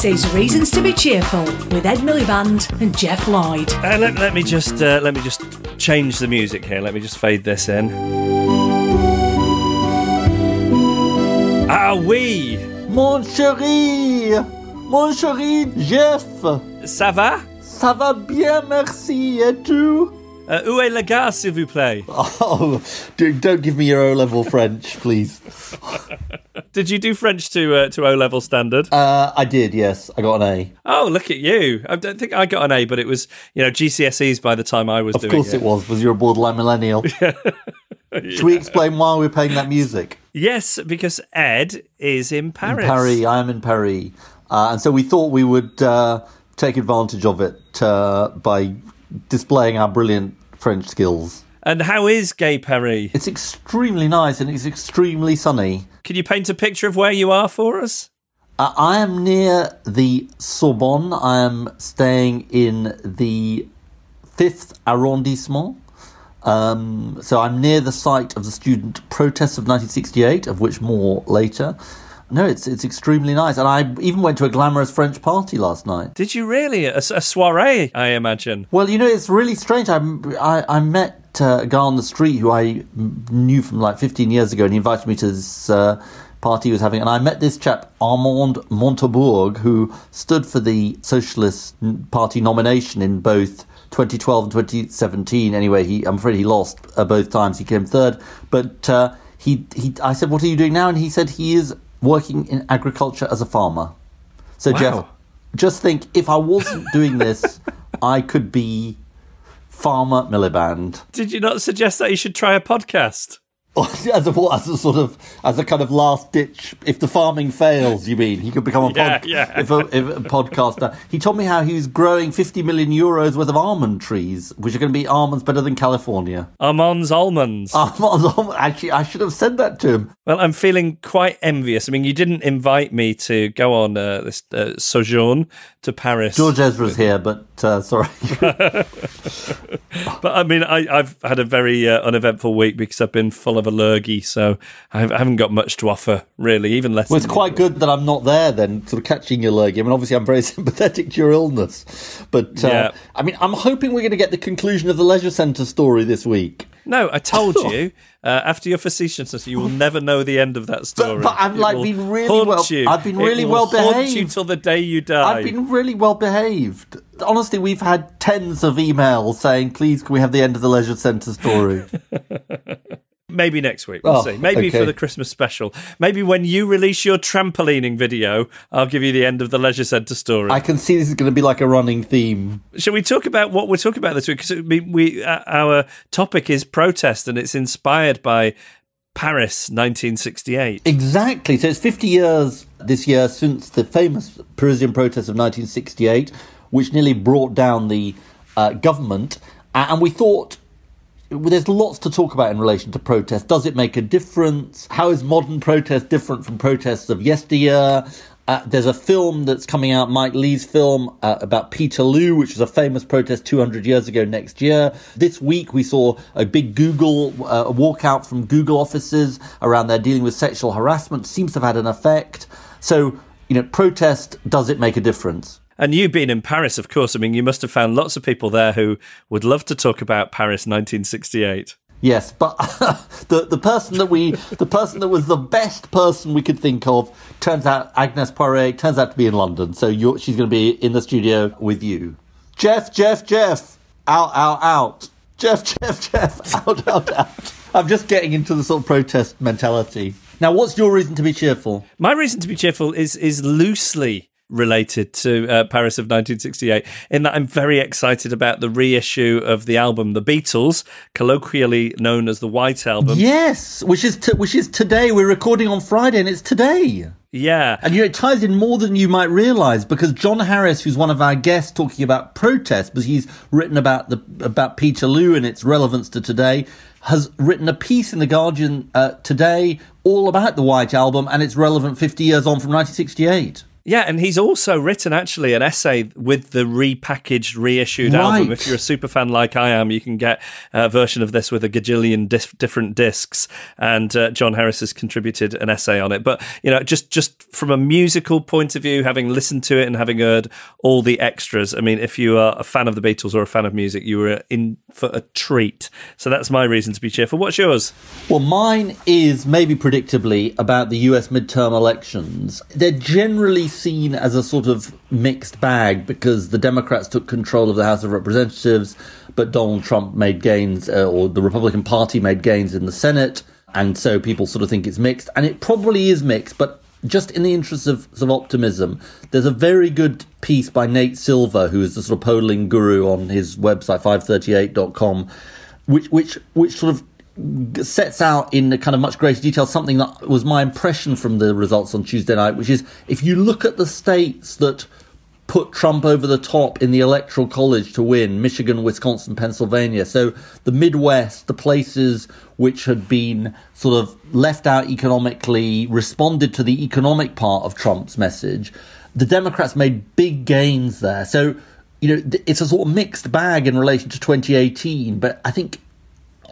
This is Reasons to be Cheerful with Ed Miliband and Geoff Lloyd. Uh, let, let me just uh, let me just change the music here. Let me just fade this in. Ah oui, Mon chéri Mon chéri Geoff ça va? Ça va bien, merci, et tu Uh, où est le gars, s'il vous plaît? Oh, do, don't give me your O-level French, please. Did you do French to uh, to O level standard? Uh, I did, yes. I got an A. oh, look at you! I don't think I got an A, but it was you know GCSEs by the time I was Of doing course it was, was you're a borderline millennial. Should we explain why we're playing that music? Yes, because Ed is in Paris. Paris, I am in Paris. Uh, and so we thought we would uh, take advantage of it uh, by displaying our brilliant French skills. And how is Gay Paris? It's extremely nice and it's extremely sunny. Can you paint a picture of where you are for us? Uh, I am near the Sorbonne. I am staying in the fifth arrondissement. Um, so I'm near the site of the student protests of 1968, of which more later. No, it's it's extremely nice, and I even went to a glamorous French party last night. Did you really a, a soiree? I imagine. Well, you know, it's really strange. I I, I met uh, a guy on the street who I knew from like 15 years ago, and he invited me to this uh, party he was having. And I met this chap, Arnaud Montebourg, who stood for the Socialist Party nomination in both 2012 and 2017. Anyway, he I'm afraid he lost uh, both times. He came third, but uh, he he. I said, "What are you doing now?" And he said he is working in agriculture as a farmer. So Wow. Jeff, just think if I wasn't doing this, I could be Farmer Miliband. Did you not suggest that you should try a podcast? as a as a sort of as a kind of last ditch. If the farming fails, you mean he could become a, pod, yeah. If a, if a podcaster. He told me how he was growing fifty million euros worth of almond trees, which are going to be almonds better than California. Almonds, almonds. Almonds, almond- actually, I should have said that to him. Well, I'm feeling quite envious. I mean, you didn't invite me to go on uh, this uh, sojourn to Paris. George Ezra's here, but uh, sorry. But I mean, I, I've had a very uh, uneventful week because I've been full of a lurgy, so I haven't- got much to offer, really, even less. Well, it's quite good that I'm not there then, sort of catching your lurgy. I mean, obviously, I'm very sympathetic to your illness. But, uh, Yeah. I mean, I'm hoping we're going to get the conclusion of the Leisure Centre story this week. No, I told you. Uh, after your facetiousness, you will never know the end of that story. but I've, like, been really well- You. I've been really well haunt you behaved. till the day you die. I've been really well behaved. Honestly, we've had tens of emails saying, please, can we have the end of the Leisure Centre story? maybe next week. We'll Oh, see. Maybe okay. for the Christmas special. Maybe when you release your trampolining video, I'll give you the end of the leisure centre story. I can see this is going to be like a running theme. Shall we talk about what we're talking about this week? Because we, we uh, our topic is protest, and it's inspired by Paris, 1968. Exactly. So it's 50 years this year since the famous Parisian protest of 1968, which nearly brought down the uh, government. A- And we thought there's lots to talk about in relation to protest. Does it make a difference? How is modern protest different from protests of yesteryear? Uh, there's a film that's coming out, Mike Leigh's film uh, about Peterloo, which was a famous protest 200 years ago next year. This week we saw a big Google uh, walkout from Google offices around their dealing with sexual harassment. Seems to have had an effect. So, you know, protest, does it make a difference? And you being in Paris, of course, I mean, you must have found lots of people there who would love to talk about Paris 1968. Yes, but the the person that we the person that was the best person we could think of turns out Agnes Poirier turns out to be in London, so you're, she's going to be in the studio with you. Geoff, Geoff, Geoff, out, out, out. Geoff, Geoff, Geoff, out, out, out. I'm just getting into the sort of protest mentality. Now, what's your reason to be cheerful? My reason to be cheerful is is loosely related to uh, Paris of 1968 in that I'm very excited about the reissue of the album The Beatles, colloquially known as the White Album. Yes, which is t- which is today. We're recording on Friday, and it's today. Yeah. And you know, it ties in more than you might realize because John Harris, who's one of our guests talking about protest, because he's written about the about Peterloo and its relevance to today, has written a piece in the Guardian uh, today all about the White Album and its relevant 50 years on from 1968. Yeah, and he's also written actually an essay with the repackaged, reissued album. If you're a super fan like I am, you can get a version of this with a gajillion different discs. And uh, John Harris has contributed an essay on it. But you know, just just from a musical point of view, having listened to it and having heard all the extras, I mean, if you are a fan of the Beatles or a fan of music, you were in for a treat. So that's my reason to be cheerful. What's yours? Well, mine is maybe predictably about the US midterm elections. They're generally seen as a sort of mixed bag because the Democrats took control of the House of Representatives, but Donald Trump made gains, uh, or the Republican Party made gains in the Senate. And so people sort of think it's mixed. And it probably is mixed, but just in the interest of, of optimism, there's a very good piece by Nate Silver, who is the sort of polling guru on his website, 538.com, which, which, which sort of sets out in a kind of much greater detail something that was my impression from the results on Tuesday night, which is if you look at the states that put Trump over the top in the electoral college to win Michigan, Wisconsin, Pennsylvania. So the Midwest, the places which had been sort of left out economically, responded to the economic part of Trump's message. The Democrats made big gains there. So, you know, it's a sort of mixed bag in relation to 2018, but I think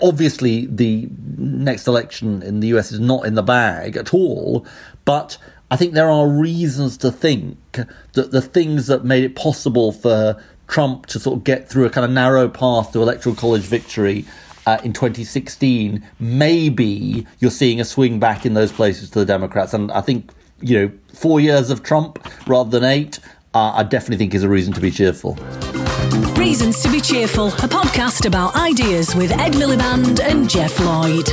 obviously the next election in the US is not in the bag at all, but I think there are reasons to think that the things that made it possible for Trump to sort of get through a kind of narrow path to electoral college victory uh, in 2016, maybe you're seeing a swing back in those places to the Democrats. And I think, you know, four years of Trump rather than eight, uh, I definitely think is a reason to be cheerful. Reasons to be Cheerful, a podcast about ideas with Ed Miliband and Geoff Lloyd.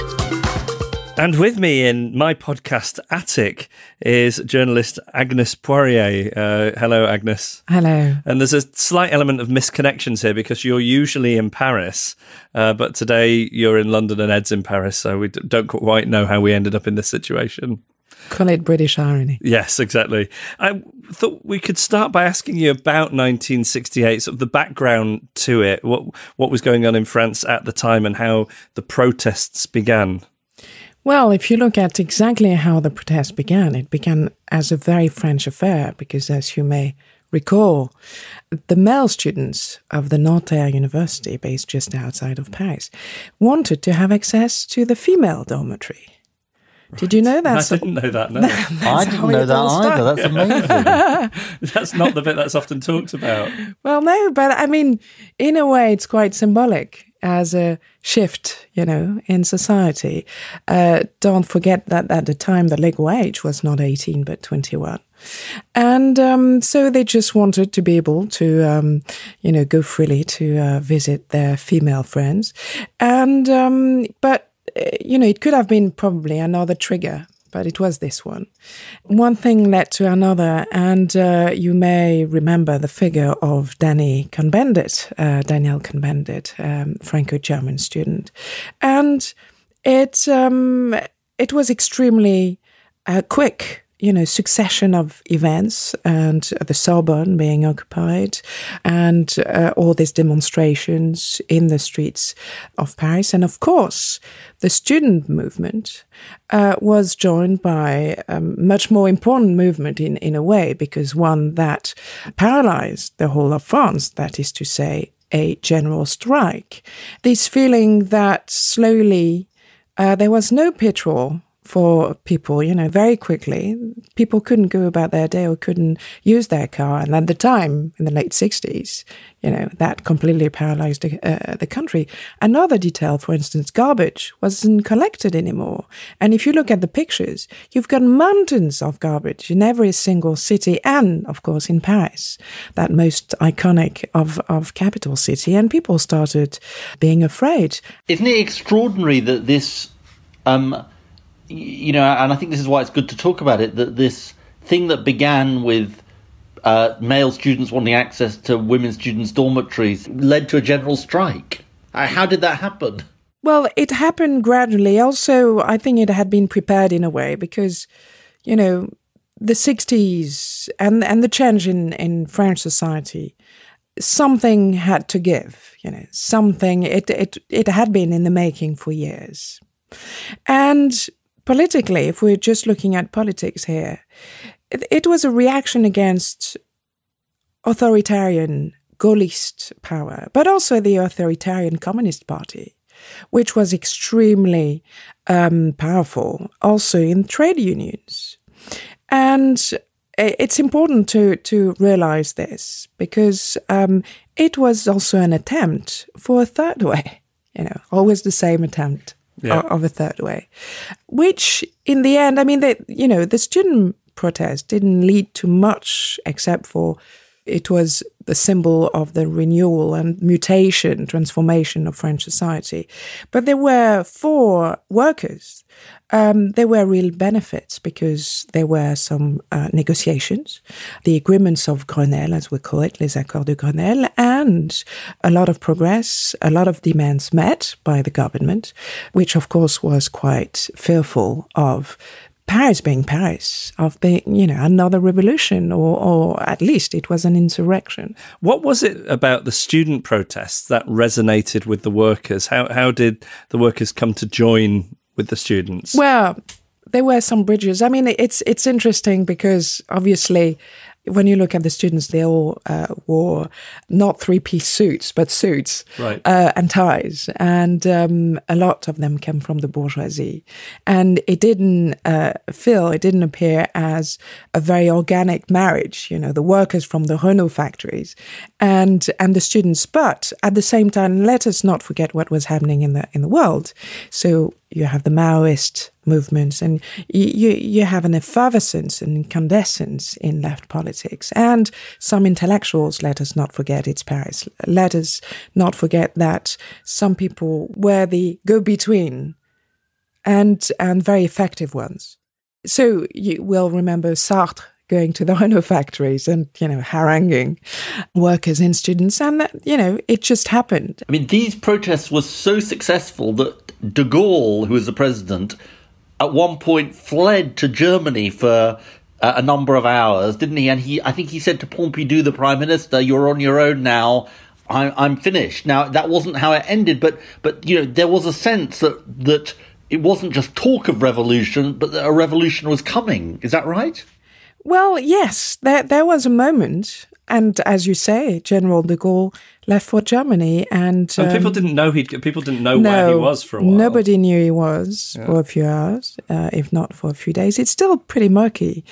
And with me in my podcast attic is journalist Agnes Poirier. Uh, hello, Agnes. Hello. And there's a slight element of misconnections here because you're usually in Paris, uh, but today you're in London and Ed's in Paris, so we d- don't quite know how we ended up in this situation. Call it British irony. Yes, exactly. I thought we could start by asking you about 1968, sort of the background to it, what what was going on in France at the time, and how the protests began. Well, if you look at exactly how the protest began, it began as a very French affair because, as you may recall, the male students of the Nanterre University, based just outside of Paris, wanted to have access to the female dormitory. Did you know that? I didn't know that. No, I didn't know that either. started. That's amazing. that's not the bit that's often talked about. Well, no, but I mean, in a way, it's quite symbolic as a shift, you know, in society. Uh, don't forget that at the time, the legal age was not 18, but 21. And um, so they just wanted to be able to, um, you know, go freely to uh, visit their female friends. And, um, but you know, it could have been probably another trigger, but it was this one. One thing led to another, and uh, you may remember the figure of Danny Cohn-Bendit, uh, Daniel Cohn-Bendit, um, Franco-German student, and it um, it was extremely uh, quick you know, succession of events and the Sorbonne being occupied and uh, all these demonstrations in the streets of Paris. And of course, the student movement uh, was joined by a much more important movement in, in a way, because one that paralyzed the whole of France, that is to say, a general strike. This feeling that slowly uh, there was no petrol for people, you know, very quickly. People couldn't go about their day or couldn't use their car. And at the time, in the late 60s, you know, that completely paralyzed uh, the country. Another detail, for instance, garbage wasn't collected anymore. And if you look at the pictures, you've got mountains of garbage in every single city and, of course, in Paris, that most iconic of, of capital city. And people started being afraid. Isn't it extraordinary that this, um, you know, and I think this is why it's good to talk about it. That this thing that began with uh, male students wanting access to women students' dormitories led to a general strike. Uh, how did that happen? Well, it happened gradually. Also, I think it had been prepared in a way because, you know, the 60s and, and the change in, in French society, something had to give, you know, something, it, it, it had been in the making for years. And politically, if we're just looking at politics here, it, it was a reaction against authoritarian Gaullist power, but also the authoritarian Communist Party, which was extremely um, powerful also in trade unions. And it's important to, to realize this because um, it was also an attempt for a third way, you know, always the same attempt yeah. of a third way, which in the end, I mean, they, you know, the student protest didn't lead to much except for it was the symbol of the renewal and mutation, transformation of French society. But there were four workers, um, there were real benefits because there were some uh, negotiations, the agreements of Grenelle, as we call it, les accords de Grenelle, and a lot of progress, a lot of demands met by the government, which of course was quite fearful of Paris being Paris, of being, you know, another revolution, or, or at least it was an insurrection. What was it about the student protests that resonated with the workers? How, how did the workers come to join with the students? Well, there were some bridges. I mean, it's it's interesting because obviously when you look at the students, they all uh, wore not three piece suits, but suits right. uh, and ties. And um, a lot of them came from the bourgeoisie. And it didn't uh, feel, it didn't appear as a very organic marriage, you know, the workers from the Renault factories and, and the students. But at the same time, let us not forget what was happening in the, in the world. So you have the Maoist movements, and you, you have an effervescence and incandescence in left politics. And some intellectuals, let us not forget, it's Paris. Let us not forget that some people were the go between and, and very effective ones. So you will remember Sartre going to the Renault factories and, you know, haranguing workers and students. And, that, you know, it just happened. I mean, these protests were so successful that de Gaulle, who was the president, at one point fled to Germany for uh, a number of hours, didn't he? And he, I think he said to Pompidou, the prime minister, "You're on your own now. I'm, I'm finished." Now that wasn't how it ended, but but you know there was a sense that that it wasn't just talk of revolution, but that a revolution was coming. Is that right? Well, yes, there there was a moment, and as you say, General de Gaulle left for Germany, and, and people um, didn't know he people didn't know no, where he was for a while. Nobody knew he was yeah. for a few hours, uh, if not for a few days. It's still pretty murky.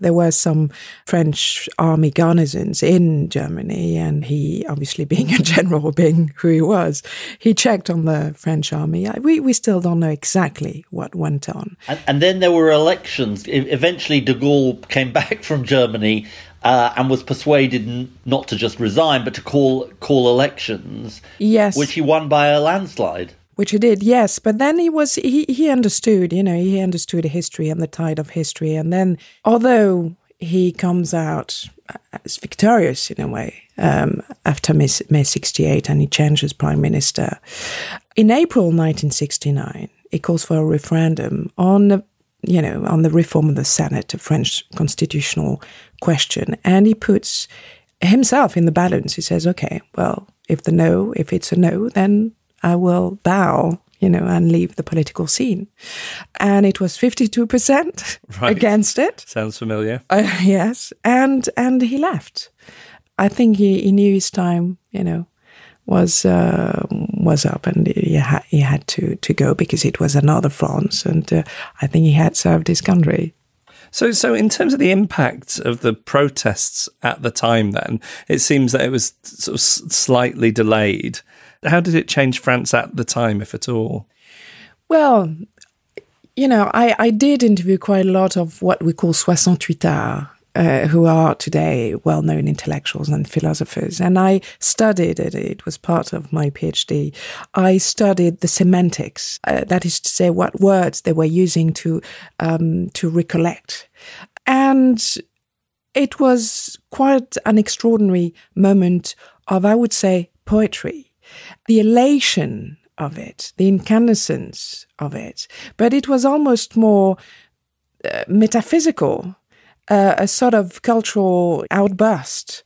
There were some French army garrisons in Germany, and he, obviously being a general, being who he was, he checked on the French army. We we still don't know exactly what went on. And, and then there were elections. Eventually, de Gaulle came back from Germany uh, and was persuaded n- not to just resign, but to call call elections. Yes, which he won by a landslide. which he did, yes. But then he was he he understood, you know, he understood history and the tide of history. And then, although he comes out as victorious in a way um, after May, May 68 and he changes prime minister. In April 1969, he calls for a referendum on the, you know, on the reform of the Senate, a French constitutional question. And he puts himself in the balance. He says, okay, well, if the no, if it's a no, then I will bow you know, and leave the political scene. And it was 52% right. against it. Sounds familiar. Uh, yes. And, and he left. I think he, he knew his time, you know, was uh, was up, and he, ha- he had to, to go because it was another France, and uh, I think he had served his country. So, so in terms of the impact of the protests at the time, then it seems that it was sort of slightly delayed. How did it change France at the time, if at all? Well, you know, I, I did interview quite a lot of what we call soixante-huitards, uh, who are today well known intellectuals and philosophers. And I studied it, it was part of my PhD. I studied the semantics, uh, that is to say, what words they were using to, um, to recollect. And it was quite an extraordinary moment of, I would say, poetry the elation of it, the incandescence of it. But it was almost more uh, metaphysical, a sort of cultural outburst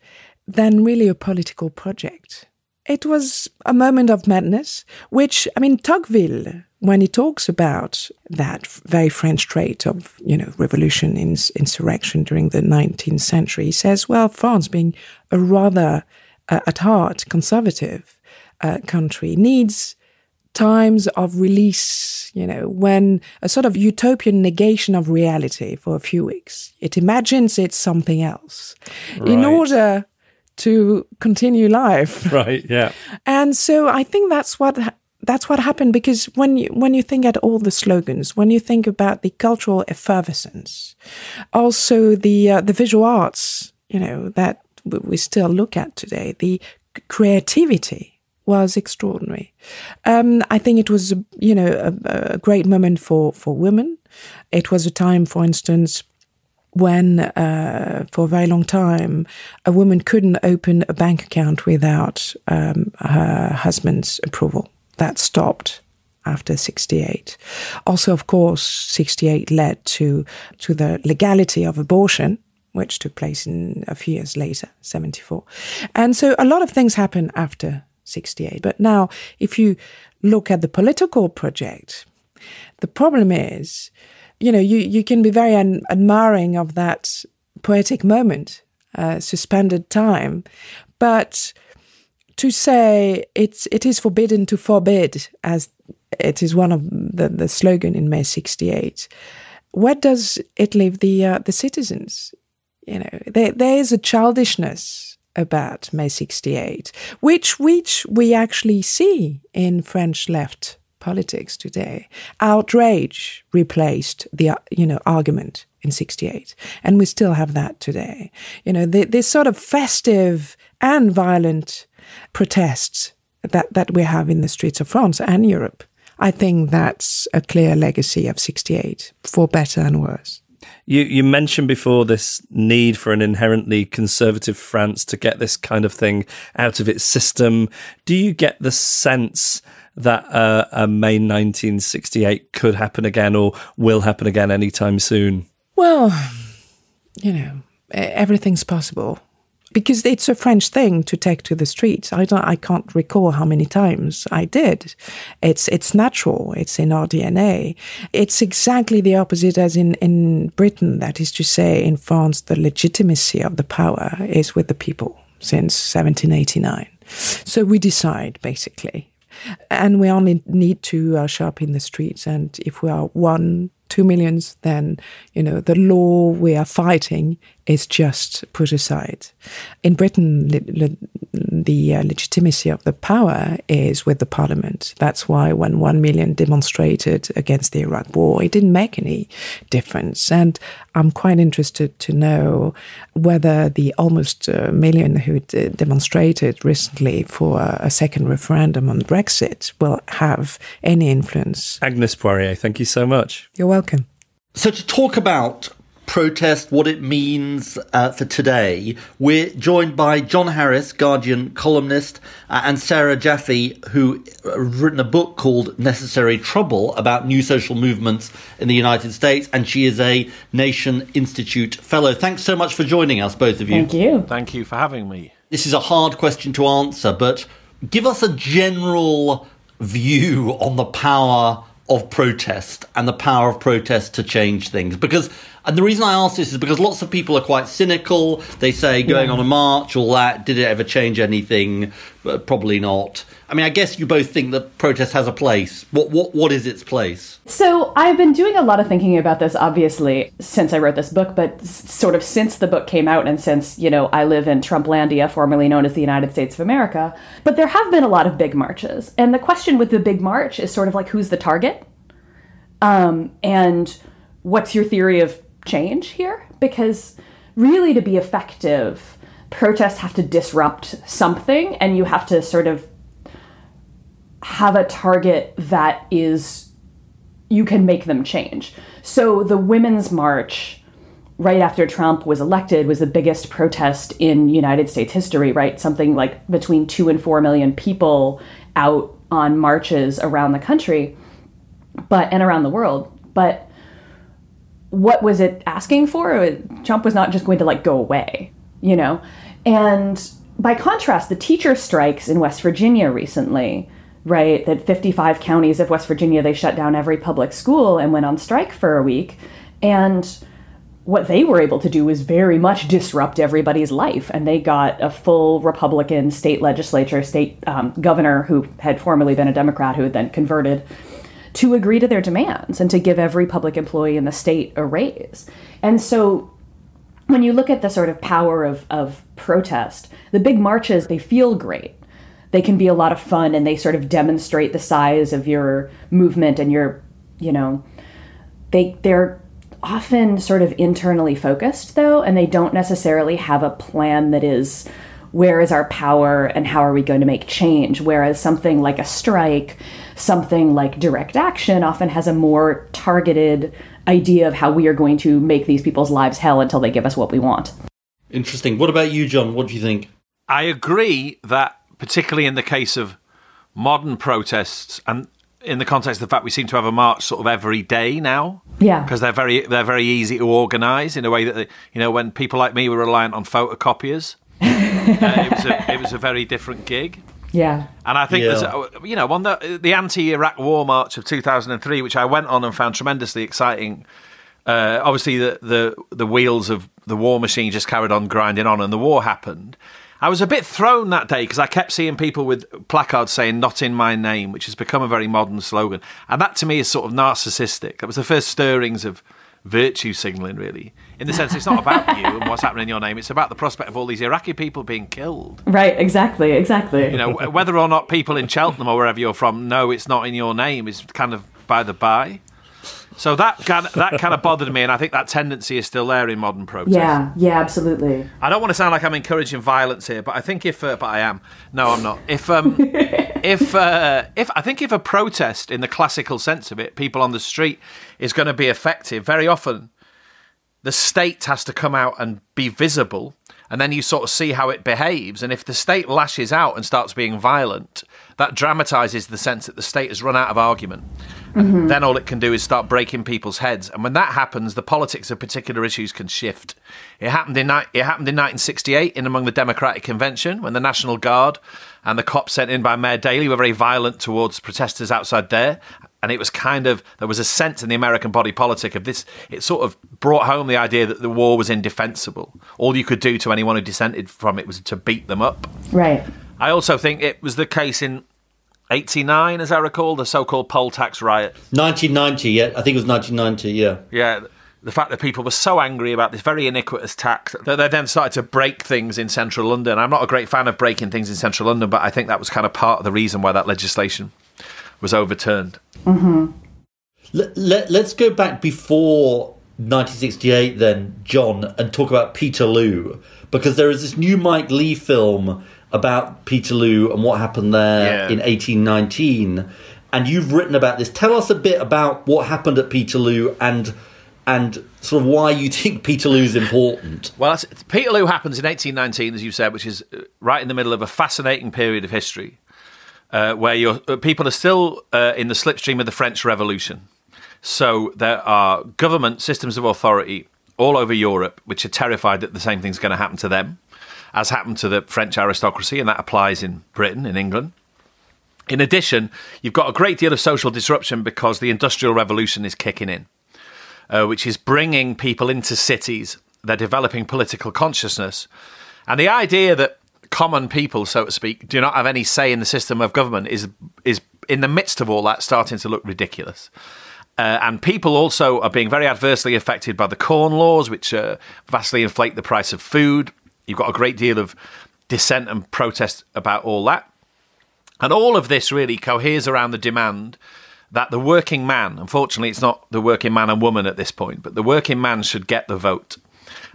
than really a political project. It was a moment of madness, which, I mean, Tocqueville, when he talks about that very French trait of, you know, revolution, insurrection during the 19th century, he says, well, France being a rather, uh, at heart, conservative, uh, country needs times of release, you know, when a sort of utopian negation of reality for a few weeks. It imagines it's something else right. in order to continue life. Right, yeah. And so I think that's what that's what happened because when you when you think at all the slogans, when you think about the cultural effervescence, also the uh, the visual arts, you know, that we still look at today, the creativity was extraordinary. Um, I think it was, you know, a, a, great moment for, for women. It was a time, for instance, when uh, for a very long time a woman couldn't open a bank account without um, her husband's approval. That stopped after 68. Also, of course, 68 led to, to the legality of abortion, which took place in a few years later, 74. And so a lot of things happened after 68. But now, if you look at the political project, the problem is, you know, you, you can be very un- admiring of that poetic moment, uh, suspended time, but to say it's it is forbidden to forbid, as it is one of the, the slogan in May 68, where does it leave the uh, the citizens? You know, there, there is a childishness about May 68, which, which we actually see in French left politics today. Outrage replaced the, you know, argument in 68. And we still have that today. You know, the, this sort of festive and violent protests that, that we have in the streets of France and Europe. I think that's a clear legacy of 68, for better and worse. You you mentioned before this need for an inherently conservative France to get this kind of thing out of its system. Do you get the sense that uh, a May 1968 could happen again or will happen again anytime soon? Well, you know, everything's possible because it's a French thing to take to the streets. I don't, I can't recall how many times I did. It's it's natural. It's in our DNA. It's exactly the opposite as in in Britain. That is to say, in France, the legitimacy of the power is with the people since 1789. So we decide basically, and we only need to uh, show up in the streets. And if we are one two millions, then you know the law we are fighting is just put aside. In Britain, le- le- the uh, legitimacy of the power is with the parliament. That's why when one million demonstrated against the Iraq War, it didn't make any difference. And I'm quite interested to know whether the almost a uh, million who d- demonstrated recently for a second referendum on Brexit will have any influence. Agnes Poirier, thank you so much. You're welcome. So, to talk about protest, what it means uh, for today. We're joined by John Harris, Guardian columnist, uh, and Sarah Jaffe, who uh, written a book called Necessary Trouble about new social movements in the United States, and she is a Nation Institute fellow. Thanks so much for joining us, both of you. Thank you. Thank you for having me. This is a hard question to answer, but give us a general view on the power of protest and the power of protest to change things because and the reason I ask this is because lots of people are quite cynical. They say going yeah. on a march, all that, did it ever change anything? But probably not. I mean, I guess you both think that protest has a place. What what what is its place? So I've been doing a lot of thinking about this, obviously, since I wrote this book, but sort of since the book came out, and since you know I live in Trumplandia, formerly known as the United States of America. But there have been a lot of big marches, and the question with the big march is sort of like who's the target, um, and what's your theory of change here because really to be effective protests have to disrupt something and you have to sort of have a target that is you can make them change so the women's march right after trump was elected was the biggest protest in united states history right something like between 2 and 4 million people out on marches around the country but and around the world but what was it asking for? Trump was not just going to like go away, you know? And by contrast, the teacher strikes in West Virginia recently, right? That 55 counties of West Virginia, they shut down every public school and went on strike for a week. And what they were able to do was very much disrupt everybody's life. And they got a full Republican state legislature, state um, governor who had formerly been a Democrat, who had then converted to agree to their demands and to give every public employee in the state a raise. And so when you look at the sort of power of, of protest, the big marches, they feel great. They can be a lot of fun and they sort of demonstrate the size of your movement and your, you know, they they're often sort of internally focused though, and they don't necessarily have a plan that is where is our power and how are we going to make change? Whereas something like a strike, something like direct action often has a more targeted idea of how we are going to make these people's lives hell until they give us what we want. Interesting. What about you, John? What do you think? I agree that, particularly in the case of modern protests, and in the context of the fact we seem to have a march sort of every day now. Yeah. Because they're very they're very easy to organise in a way that they, you know when people like me were reliant on photocopiers, uh, it was a it was a very different gig. Yeah. And I think yeah. there's, uh, you know, on the the anti-Iraq war march of 2003, which I went on and found tremendously exciting. Uh, obviously, the, the the wheels of the war machine just carried on grinding on, and the war happened. I was a bit thrown that day because I kept seeing people with placards saying "Not in my name," which has become a very modern slogan, and that to me is sort of narcissistic. That was the first stirrings of virtue signalling, really, in the sense it's not about you and what's happening in your name. It's about the prospect of all these Iraqi people being killed. Right, exactly, exactly. You know, whether or not people in Cheltenham or wherever you're from know it's not in your name is kind of by the by. So that kind of, that kind of bothered me, and I think that tendency is still there in modern protest. Yeah, yeah, absolutely. I don't want to sound like I'm encouraging violence here, but I think if, uh, but I am. No, I'm not. If um, if uh, if I think if a protest in the classical sense of it, people on the street, is going to be effective, very often the state has to come out and be visible and then you sort of see how it behaves. And if the state lashes out and starts being violent, that dramatizes the sense that the state has run out of argument. Mm-hmm. then all it can do is start breaking people's heads. And when that happens, the politics of particular issues can shift. It happened in it happened in 1968 in among the Democratic Convention when the National Guard and the cops sent in by Mayor Daley were very violent towards protesters outside there and it was kind of there was a sense in the American body politic of this. It sort of brought home the idea that the war was indefensible. All you could do to anyone who dissented from it was to beat them up. Right. I also think it was the case in 89, as I recall, the so-called poll tax riot. 1990, yeah, I think it was 1990, yeah. Yeah, the fact that people were so angry about this very iniquitous tax that they then started to break things in central London. I'm not a great fan of breaking things in central London, but I think that was kind of part of the reason why that legislation was overturned. Mm-hmm. Let, let, let's go back before 1968, then, John, and talk about Peterloo, because there is this new Mike Leigh film about Peterloo and what happened there Yeah. in 1819. And you've written about this. Tell us a bit about what happened at Peterloo and and sort of why you think Peterloo is important. Well, Peterloo happens in 1819, as you said, which is uh, right in the middle of a fascinating period of history, uh, where uh, people are still uh, in the slipstream of the French Revolution. So there are government systems of authority all over Europe which are terrified that the same thing's going to happen to them, as happened to the French aristocracy, and that applies in Britain, in England. In addition, you've got a great deal of social disruption because the Industrial Revolution is kicking in uh, which is bringing people into cities. They're developing political consciousness. And the idea that common people, so to speak, do not have any say in the system of government is, is in the midst of all that, starting to look ridiculous. Uh, and people also are being very adversely affected by the corn laws, which uh, vastly inflate the price of food. You've got a great deal of dissent and protest about all that. And all of this really coheres around the demand that the working man, unfortunately, it's not the working man and woman at this point, but the working man should get the vote.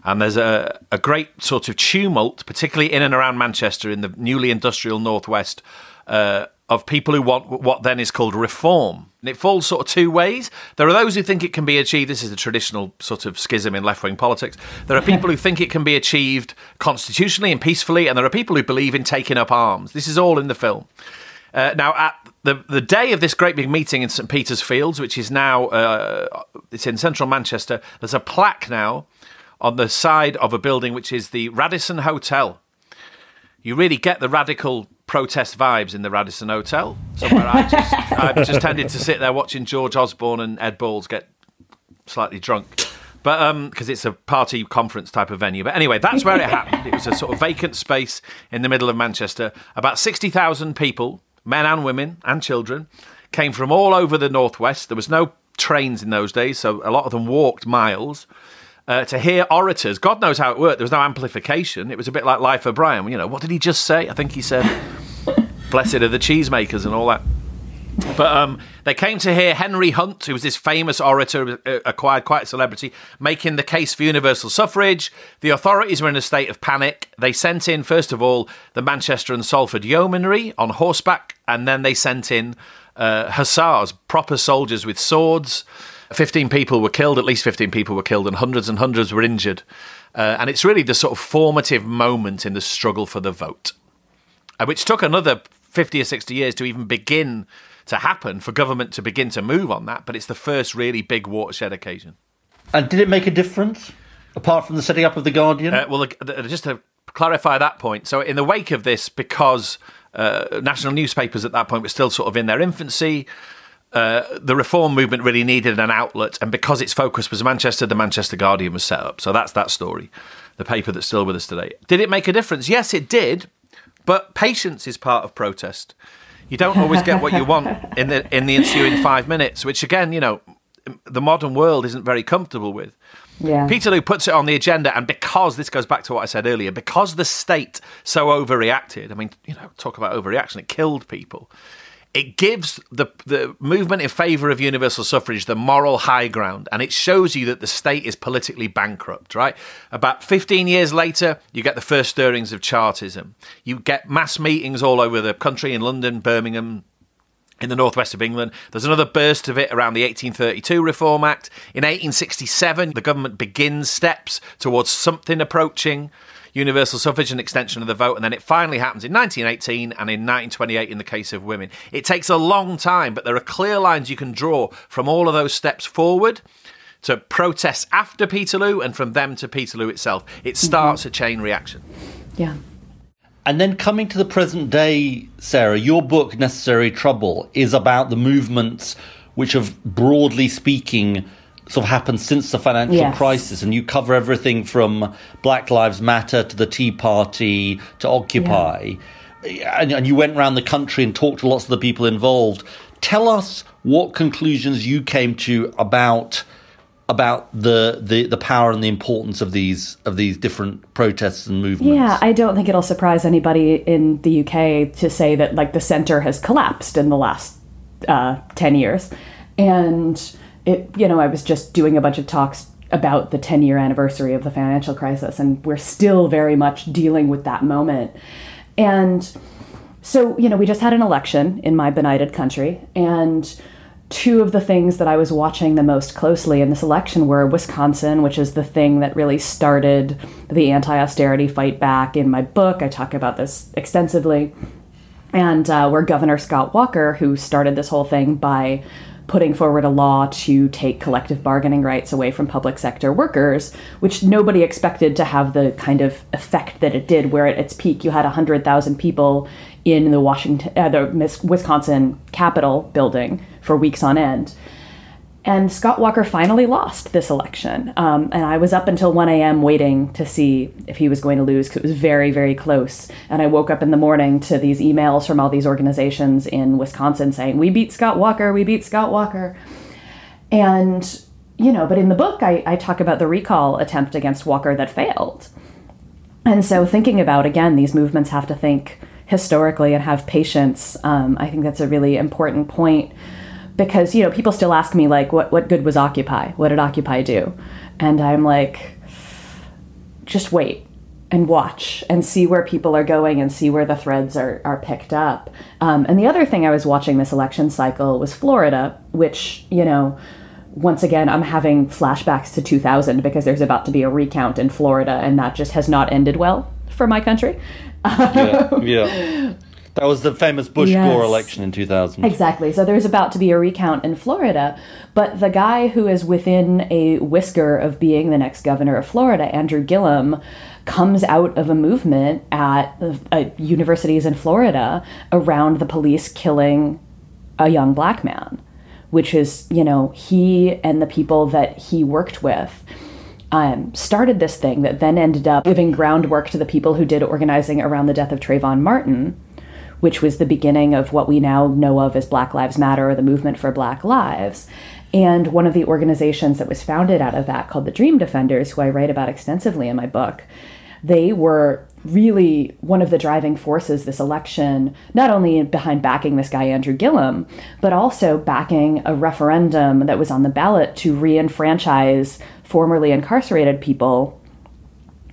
And there's a, a great sort of tumult, particularly in and around Manchester in the newly industrial northwest, uh, of people who want what then is called reform. And it falls sort of two ways. There are those who think it can be achieved. This is a traditional sort of schism in left wing politics. There are people who think it can be achieved constitutionally and peacefully, and there are people who believe in taking up arms. This is all in the film. Uh, now, at the the day of this great big meeting in St Peter's Fields, which is now uh, it's in central Manchester, there's a plaque now on the side of a building which is the Radisson Hotel. You really get the radical protest vibes in the Radisson Hotel. Somewhere I just I've just tended to sit there watching George Osborne and Ed Balls get slightly drunk. But um, because it's a party conference type of venue. But anyway, that's where it happened. It was a sort of vacant space in the middle of Manchester. About sixty thousand people, men and women and children, came from all over the northwest. There was no trains in those days, so a lot of them walked miles. Uh, to hear orators, God knows how it worked. There was no amplification. It was a bit like Life of Brian. You know, what did he just say? I think he said, "Blessed are the cheesemakers" and all that. But um, they came to hear Henry Hunt, who was this famous orator, uh, acquired quite a celebrity, making the case for universal suffrage. The authorities were in a state of panic. They sent in, first of all, the Manchester and Salford yeomanry on horseback, and then they sent in uh, hussars, proper soldiers with swords. 15 people were killed, at least 15 people were killed, and hundreds and hundreds were injured. Uh, and it's really the sort of formative moment in the struggle for the vote, uh, which took another 50 or 60 years to even begin to happen for government to begin to move on that. But it's the first really big watershed occasion. And did it make a difference, apart from the setting up of The Guardian? Uh, well, just to clarify that point, so in the wake of this, because uh, national newspapers at that point were still sort of in their infancy, uh, the reform movement really needed an outlet, and because its focus was Manchester, the Manchester Guardian was set up. So that's that story, the paper that's still with us today. Did it make a difference? Yes, it did, but patience is part of protest. You don't always get what you want in the in the ensuing five minutes, which again, you know, the modern world isn't very comfortable with. Yeah. Peterloo puts it on the agenda, and because this goes back to what I said earlier, because the state so overreacted. I mean, you know, talk about overreaction; it killed people. It gives the the movement in favour of universal suffrage the moral high ground, and it shows you that the state is politically bankrupt. Right? About fifteen years later, you get the first stirrings of Chartism. You get mass meetings all over the country in London, Birmingham, in the northwest of England. There's another burst of it around the 1832 Reform Act. In 1867, the government begins steps towards something approaching universal suffrage and extension of the vote, and then it finally happens in 1918 and in 1928 in the case of women. It takes a long time, but there are clear lines you can draw from all of those steps forward to protests after Peterloo and from them to Peterloo itself. It mm-hmm. starts a chain reaction. Yeah. And then coming to the present day, Sarah, your book, Necessary Trouble, is about the movements which have, broadly speaking, sort of happened since the financial Yes. crisis. And you cover everything from Black Lives Matter to the Tea Party to Occupy. and, and you went around the country and talked to lots of the people involved. Tell us what conclusions you came to about about the, the, the power and the importance of these of these different protests and movements. Yeah, I don't think it'll surprise anybody in the UK to say that like the center has collapsed in the last uh, ten years, and it you know I was just doing a bunch of talks about the 10 year anniversary of the financial crisis and we're still very much dealing with that moment and so you know we just had an election in my benighted country and two of the things that I was watching the most closely in this election were Wisconsin, which is the thing that really started the anti austerity fight back. In my book, I talk about this extensively. And uh, where Governor Scott Walker, who started this whole thing by putting forward a law to take collective bargaining rights away from public sector workers, which nobody expected to have the kind of effect that it did, where at its peak you had 100,000 people in the Washington, uh, the Wisconsin Capitol building for weeks on end. And Scott Walker finally lost this election. Um, and I was up until 1 a.m. waiting to see if he was going to lose because it was very, very close. And I woke up in the morning to these emails from all these organizations in Wisconsin saying, We beat Scott Walker, we beat Scott Walker. And, you know, but in the book, I, I talk about the recall attempt against Walker that failed. And so thinking about, again, these movements have to think historically and have patience. Um, I think that's a really important point because you know people still ask me like what what good was occupy? What did occupy do? And i'm like just wait and watch and see where people are going and see where the threads are, are picked up. Um, and the other thing i was watching this election cycle was florida which you know once again i'm having flashbacks to 2000 because there's about to be a recount in florida and that just has not ended well for my country. Yeah, yeah. That was the famous Bush yes. Gore election in 2000. Exactly. So there's about to be a recount in Florida, but the guy who is within a whisker of being the next governor of Florida, Andrew Gillum, comes out of a movement at uh, universities in Florida around the police killing a young black man, which is, you know, he and the people that he worked with. Um, started this thing that then ended up giving groundwork to the people who did organizing around the death of Trayvon Martin which was the beginning of what we now know of as Black Lives Matter or the movement for Black Lives. And one of the organizations that was founded out of that, called the Dream Defenders, who I write about extensively in my book, they were really one of the driving forces this election, not only behind backing this guy, Andrew Gillum, but also backing a referendum that was on the ballot to re enfranchise formerly incarcerated people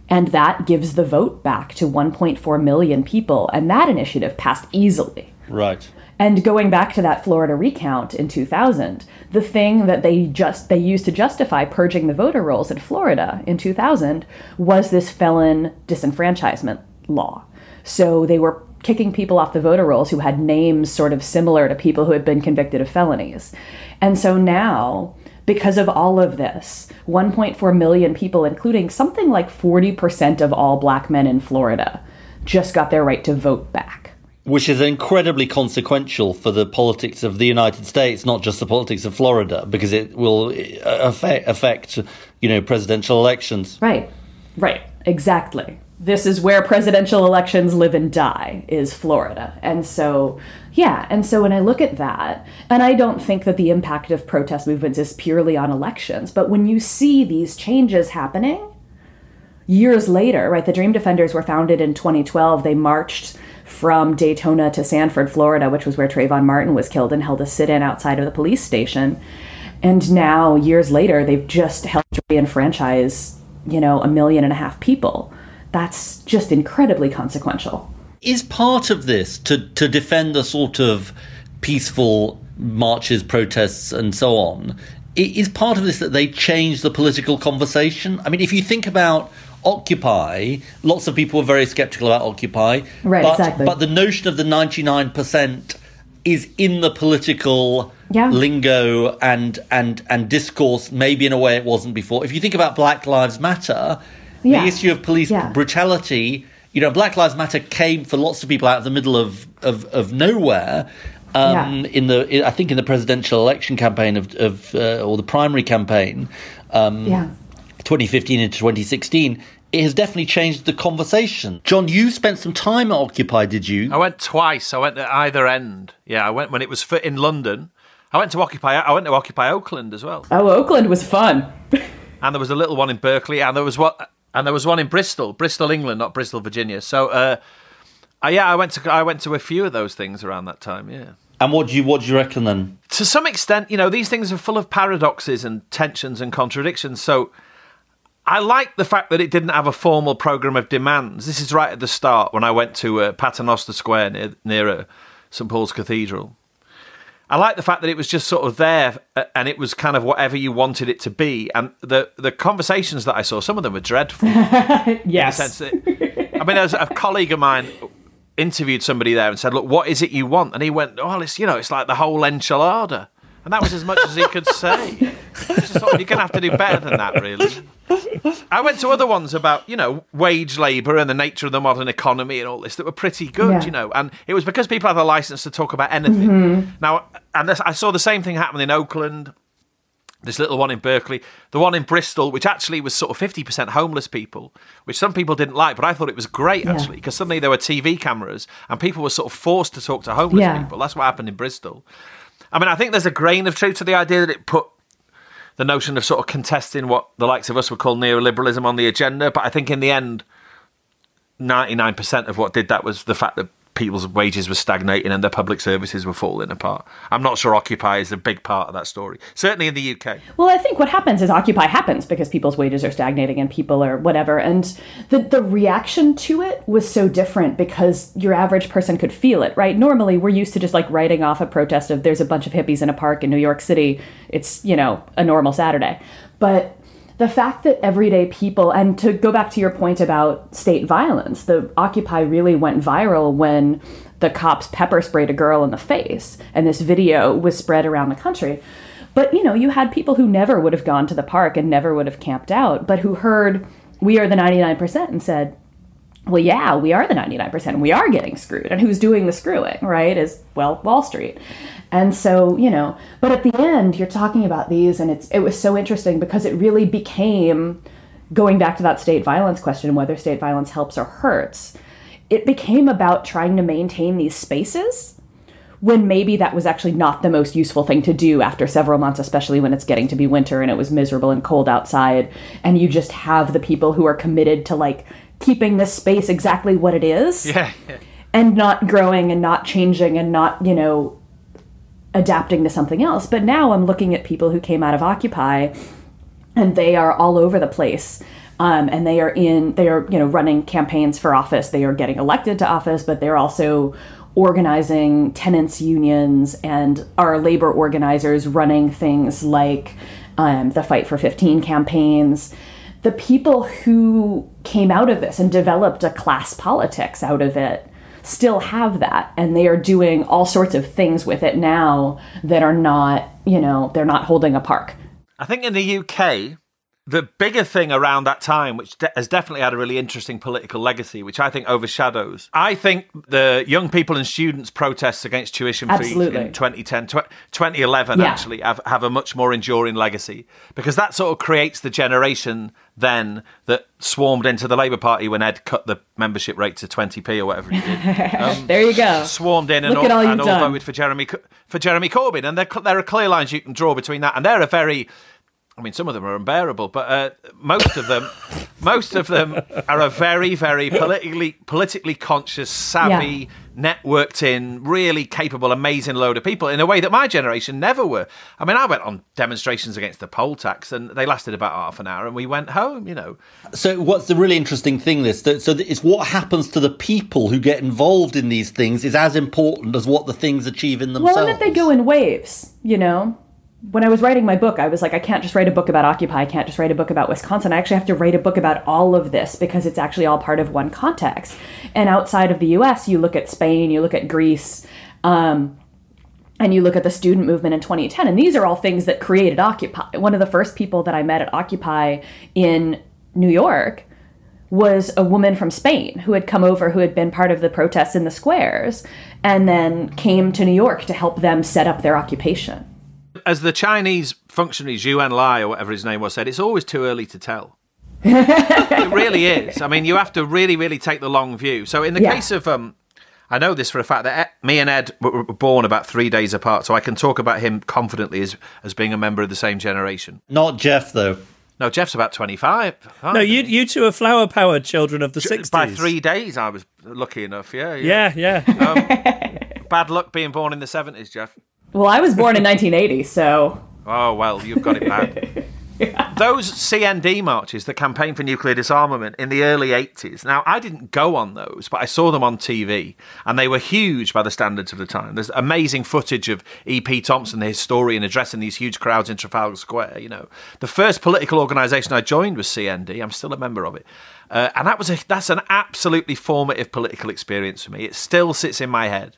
and that gives the vote back to 1.4 million people. And that initiative passed easily. Right. And going back to that Florida recount in 2000, the thing that they just they used to justify purging the voter rolls in Florida in 2000 was this felon disenfranchisement law. So they were kicking people off the voter rolls who had names sort of similar to people who had been convicted of felonies. And so now because of all of this. 1.4 million people, including something like 40% of all black men in Florida, just got their right to vote back. Which is incredibly consequential for the politics of the United States, not just the politics of Florida, because it will uh, affect, affect you know, presidential elections. Right, right, exactly this is where presidential elections live and die is Florida. And so, yeah, and so when I look at that, and I don't think that the impact of protest movements is purely on elections, but when you see these changes happening years later, right? The Dream Defenders were founded in 2012. They marched from Daytona to Sanford, Florida, which was where Trayvon Martin was killed, and held a sit in outside of the police station. And now, years later, they've just helped re-enfranchise, you know, a million and a half people that's just incredibly consequential. Is part of this to, to defend the sort of peaceful marches, protests, and so on? Is part of this that they change the political conversation? I mean, if you think about Occupy, lots of people were very skeptical about Occupy. Right, but, exactly. But the notion of the 99% is in the political yeah. lingo and, and, and discourse, maybe in a way it wasn't before. If you think about Black Lives Matter, yeah. the issue of police yeah. brutality. You know, Black Lives Matter came for lots of people out of the middle of of, of nowhere. Um, yeah. In the, I think in the presidential election campaign of, of uh, or the primary campaign, um, yeah. 2015 into 2016, it has definitely changed the conversation. John, you spent some time at Occupy, did you? I went twice. I went at either end. Yeah, I went when it was for, in London. I went to Occupy. I went to Occupy Oakland as well. Oh, Oakland was fun. and there was a little one in Berkeley, and there was what, and there was one in Bristol, Bristol, England, not Bristol, Virginia. So, uh, uh, yeah, I went to I went to a few of those things around that time. Yeah. And what do you what do you reckon then? To some extent, you know, these things are full of paradoxes and tensions and contradictions. So I like the fact that it didn't have a formal program of demands. This is right at the start when I went to uh, Paternoster Square near, near uh, St Paul's Cathedral. I like the fact that it was just sort of there uh, and it was kind of whatever you wanted it to be. And the the conversations that I saw, some of them were dreadful. yes. That, I mean, was a colleague of mine interviewed somebody there and said, "Look, what is it you want?" And he went, "Oh, it's you know, it's like the whole enchilada." And that was as much as he could say. Just thought you're going to have to do better than that, really. I went to other ones about, you know, wage labour and the nature of the modern economy and all this that were pretty good, Yeah. you know. And it was because people had a license to talk about anything. Mhm. Now, and this, I saw the same thing happen in Oakland. This little one in Berkeley, the one in Bristol, which actually was sort of 50% homeless people, which some people didn't like, but I thought it was great Yeah. actually, because suddenly there were TV cameras and people were sort of forced to talk to homeless Yeah. people. That's what happened in Bristol. I mean, I think there's a grain of truth to the idea that it put the notion of sort of contesting what the likes of us would call neoliberalism on the agenda. But I think in the end, 99% of what did that was the fact that people's wages were stagnating and their public services were falling apart. I'm not sure Occupy is a big part of that story, certainly in the UK. Well, I think what happens is Occupy happens because people's wages are stagnating and people are whatever. And the, the reaction to it was so different because your average person could feel it, right? Normally, we're used to just like writing off a protest of there's a bunch of hippies in a park in New York City. It's, you know, a normal Saturday. But the fact that everyday people, and to go back to your point about state violence, the Occupy really went viral when the cops pepper sprayed a girl in the face, and this video was spread around the country. But you know, you had people who never would have gone to the park and never would have camped out, but who heard we are the 99% and said, well, yeah, we are the 99%. We are getting screwed. And who's doing the screwing, right? Is, well, Wall Street. And so, you know, but at the end, you're talking about these, and it's it was so interesting because it really became going back to that state violence question, whether state violence helps or hurts. It became about trying to maintain these spaces when maybe that was actually not the most useful thing to do after several months, especially when it's getting to be winter and it was miserable and cold outside, and you just have the people who are committed to like keeping this space exactly what it is Yeah. and not growing and not changing and not, you know, adapting to something else. But now I'm looking at people who came out of Occupy and they are all over the place. Um, and they are in, they are, you know, running campaigns for office. They are getting elected to office, but they're also organizing tenants unions and are labor organizers running things like um, the Fight for 15 campaigns. The people who came out of this and developed a class politics out of it still have that. And they are doing all sorts of things with it now that are not you know they're not holding a park. I think in the UK, the bigger thing around that time, which de- has definitely had a really interesting political legacy, which I think overshadows. I think the young people and students' protests against tuition fees in 2010, tw- 2011 Yeah. actually have, have a much more enduring legacy because that sort of creates the generation then that swarmed into the Labour Party when Ed cut the membership rate to 20p or whatever he did. Um, there you go swarmed in and all, all and all voted for Jeremy for Jeremy Corbyn, and there there are clear lines you can draw between that, and they're a very. I mean, some of them are unbearable, but uh, most of them, most of them are a very, very politically politically conscious, savvy, networked in, really capable, amazing load of people in a way that my generation never were. I mean, I went on demonstrations against the poll tax, and they lasted about half an hour, and we went home. You know, So, what's the really interesting thing? This that, so that it's what happens to the people who get involved in these things is as important as what the things achieve in themselves. well and that they go in waves you know when I was writing my book, I was like, I can't just write a book about Occupy. I can't just write a book about Wisconsin. I actually have to write a book about all of this because it's actually all part of one context. And outside of the US, you look at Spain, you look at Greece, um, and you look at the student movement in 2010, and these are all things that created Occupy. One of the first people that I met at Occupy in New York was a woman from Spain who had come over, who had been part of the protests in the squares, and then came to New York to help them set up their occupation. As the Chinese functionary Zhou Enlai or whatever his name was said, it's always too early to tell. it really is. I mean, you have to really, really take the long view. So, in the Yeah. case of, um, I know this for a fact that Ed- me and Ed were were born about three days apart, so I can talk about him confidently as as being a member of the same generation. Not Geoff, though. No, Geoff's about twenty five. No, you you two are flower powered children of the sixties. by three days. I was lucky enough. Yeah, Yeah, yeah. Bad luck being born in the seventies, Geoff. Well, I was born in 1980, so Oh well, you've got it bad. Those CND marches, the Campaign for Nuclear Disarmament, in the early 80s. Now, I didn't go on those, but I saw them on TV, and they were huge by the standards of the time. There's amazing footage of E.P. Thompson, the historian, addressing these huge crowds in Trafalgar Square. You know, the first political organisation I joined was CND. I'm still a member of it, uh, and that was a, that's an absolutely formative political experience for me. It still sits in my head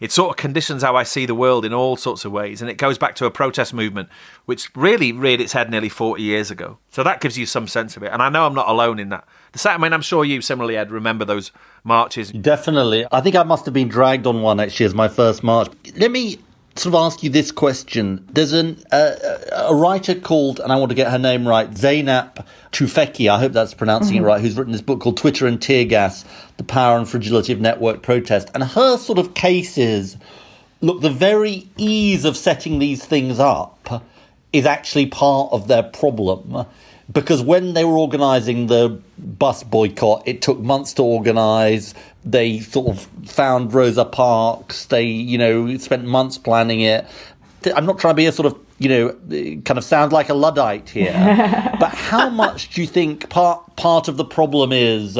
it sort of conditions how I see the world in all sorts of ways. And it goes back to a protest movement, which really reared its head nearly 40 years ago. So that gives you some sense of it. And I know I'm not alone in that. The I mean, I'm sure you similarly, Ed, remember those marches. Definitely. I think I must have been dragged on one actually as my first march. Let me sort of ask you this question. There's an, uh, a writer called, and I want to get her name right, Zeynep Tufekci, I hope that's pronouncing it right, who's written this book called Twitter and Tear Gas The Power and Fragility of Network Protest. And her sort of cases look, the very ease of setting these things up is actually part of their problem. Because when they were organising the bus boycott, it took months to organise. They sort of found Rosa Parks. They, you know, spent months planning it. I'm not trying to be a sort of, you know, kind of sound like a Luddite here. but how much do you think part part of the problem is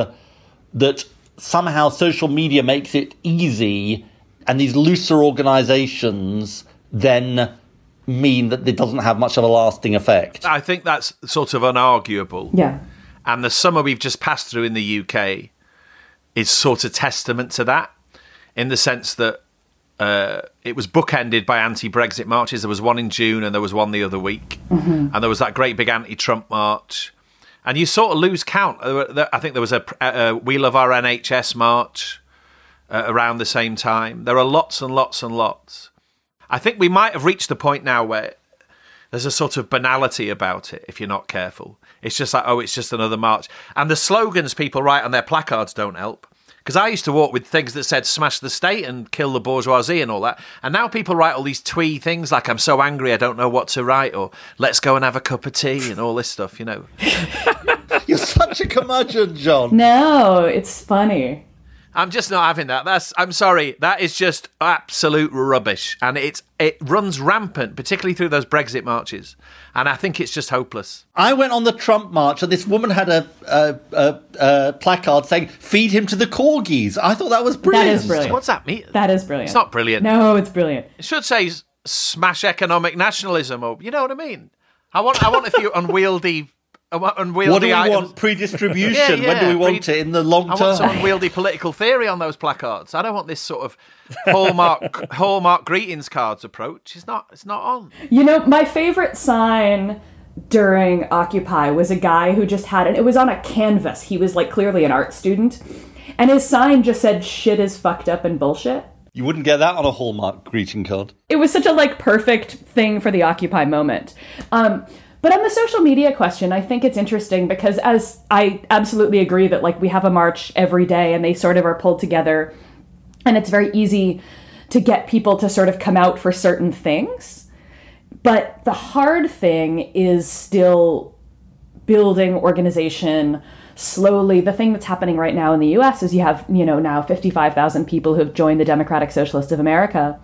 that somehow social media makes it easy and these looser organizations then mean that it doesn't have much of a lasting effect. I think that's sort of unarguable. yeah. And the summer we've just passed through in the UK is sort of testament to that, in the sense that uh, it was bookended by anti-Brexit marches. There was one in June, and there was one the other week, and there was that great big anti-Trump march. And you sort of lose count. There were- there- I think there was a, a, a "We Love Our NHS" march uh, around the same time. There are lots and lots and lots. I think we might have reached the point now where there's a sort of banality about it if you're not careful. It's just like, oh, it's just another march. And the slogans people write on their placards don't help. Because I used to walk with things that said smash the state and kill the bourgeoisie and all that. And now people write all these twee things like, I'm so angry, I don't know what to write, or let's go and have a cup of tea and all this stuff, you know. You're such a curmudgeon, John. No, it's funny. I'm just not having that. That's I'm sorry. That is just absolute rubbish, and it's it runs rampant, particularly through those Brexit marches. And I think it's just hopeless. I went on the Trump march and this woman had a, a, a, a placard saying, feed him to the corgis. I thought that was brilliant. That is brilliant. What's that mean? That is brilliant. It's not brilliant. No, it's brilliant. It should say smash economic nationalism, or you know what I mean. I want I want a few unwieldy, unwieldy. What do we items. want? Predistribution. Yeah, When do we want pre- it? In the long I term? want some unwieldy political theory on those placards. I don't want this sort of hallmark hallmark greetings cards approach. It's not. It's not on. You know, my favorite sign during Occupy was a guy who just had, and it was on a canvas. He was like clearly an art student. And his sign just said, shit is fucked up and bullshit. You wouldn't get that on a Hallmark greeting card. It was such a like perfect thing for the Occupy moment. Um, but on the social media question, I think it's interesting because as I absolutely agree that like we have a march every day and they sort of are pulled together and it's very easy to get people to sort of come out for certain things. But the hard thing is still building organization slowly. The thing that's happening right now in the US is you have, you know, now 55,000 people who have joined the Democratic Socialist of America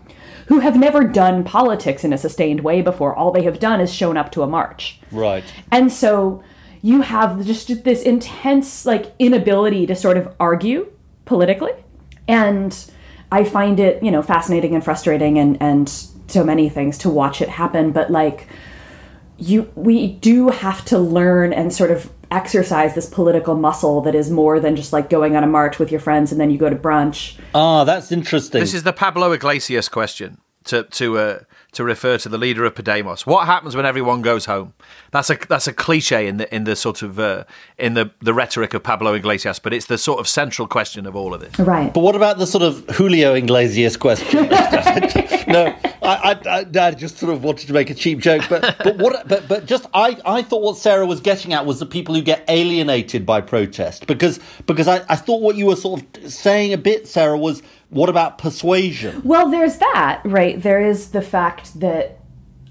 who have never done politics in a sustained way before. All they have done is shown up to a march. Right. And so you have just this intense like inability to sort of argue politically. And I find it, you know, fascinating and frustrating and and so many things to watch it happen, but like you we do have to learn and sort of exercise this political muscle that is more than just like going on a march with your friends and then you go to brunch. Ah, that's interesting. This is the Pablo Iglesias question to to uh, to refer to the leader of Podemos. What happens when everyone goes home? That's a that's a cliche in the in the sort of uh, in the the rhetoric of Pablo Iglesias, but it's the sort of central question of all of this. Right. But what about the sort of Julio Iglesias question? no, I, I, I, just sort of wanted to make a cheap joke, but but what? But but just I, I thought what Sarah was getting at was the people who get alienated by protest because because I, I thought what you were sort of saying a bit, Sarah, was what about persuasion? Well, there's that, right? There is the fact that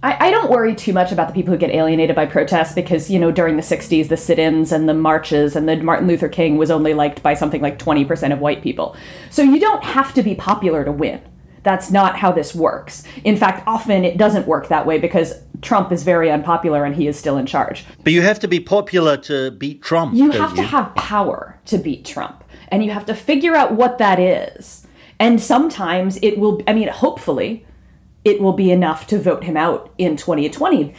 I, I don't worry too much about the people who get alienated by protests because, you know, during the 60s, the sit ins and the marches and the Martin Luther King was only liked by something like 20% of white people. So you don't have to be popular to win. That's not how this works. In fact, often it doesn't work that way because Trump is very unpopular and he is still in charge. But you have to be popular to beat Trump. You have you? to have power to beat Trump. And you have to figure out what that is. And sometimes it will, I mean, hopefully, it will be enough to vote him out in 2020.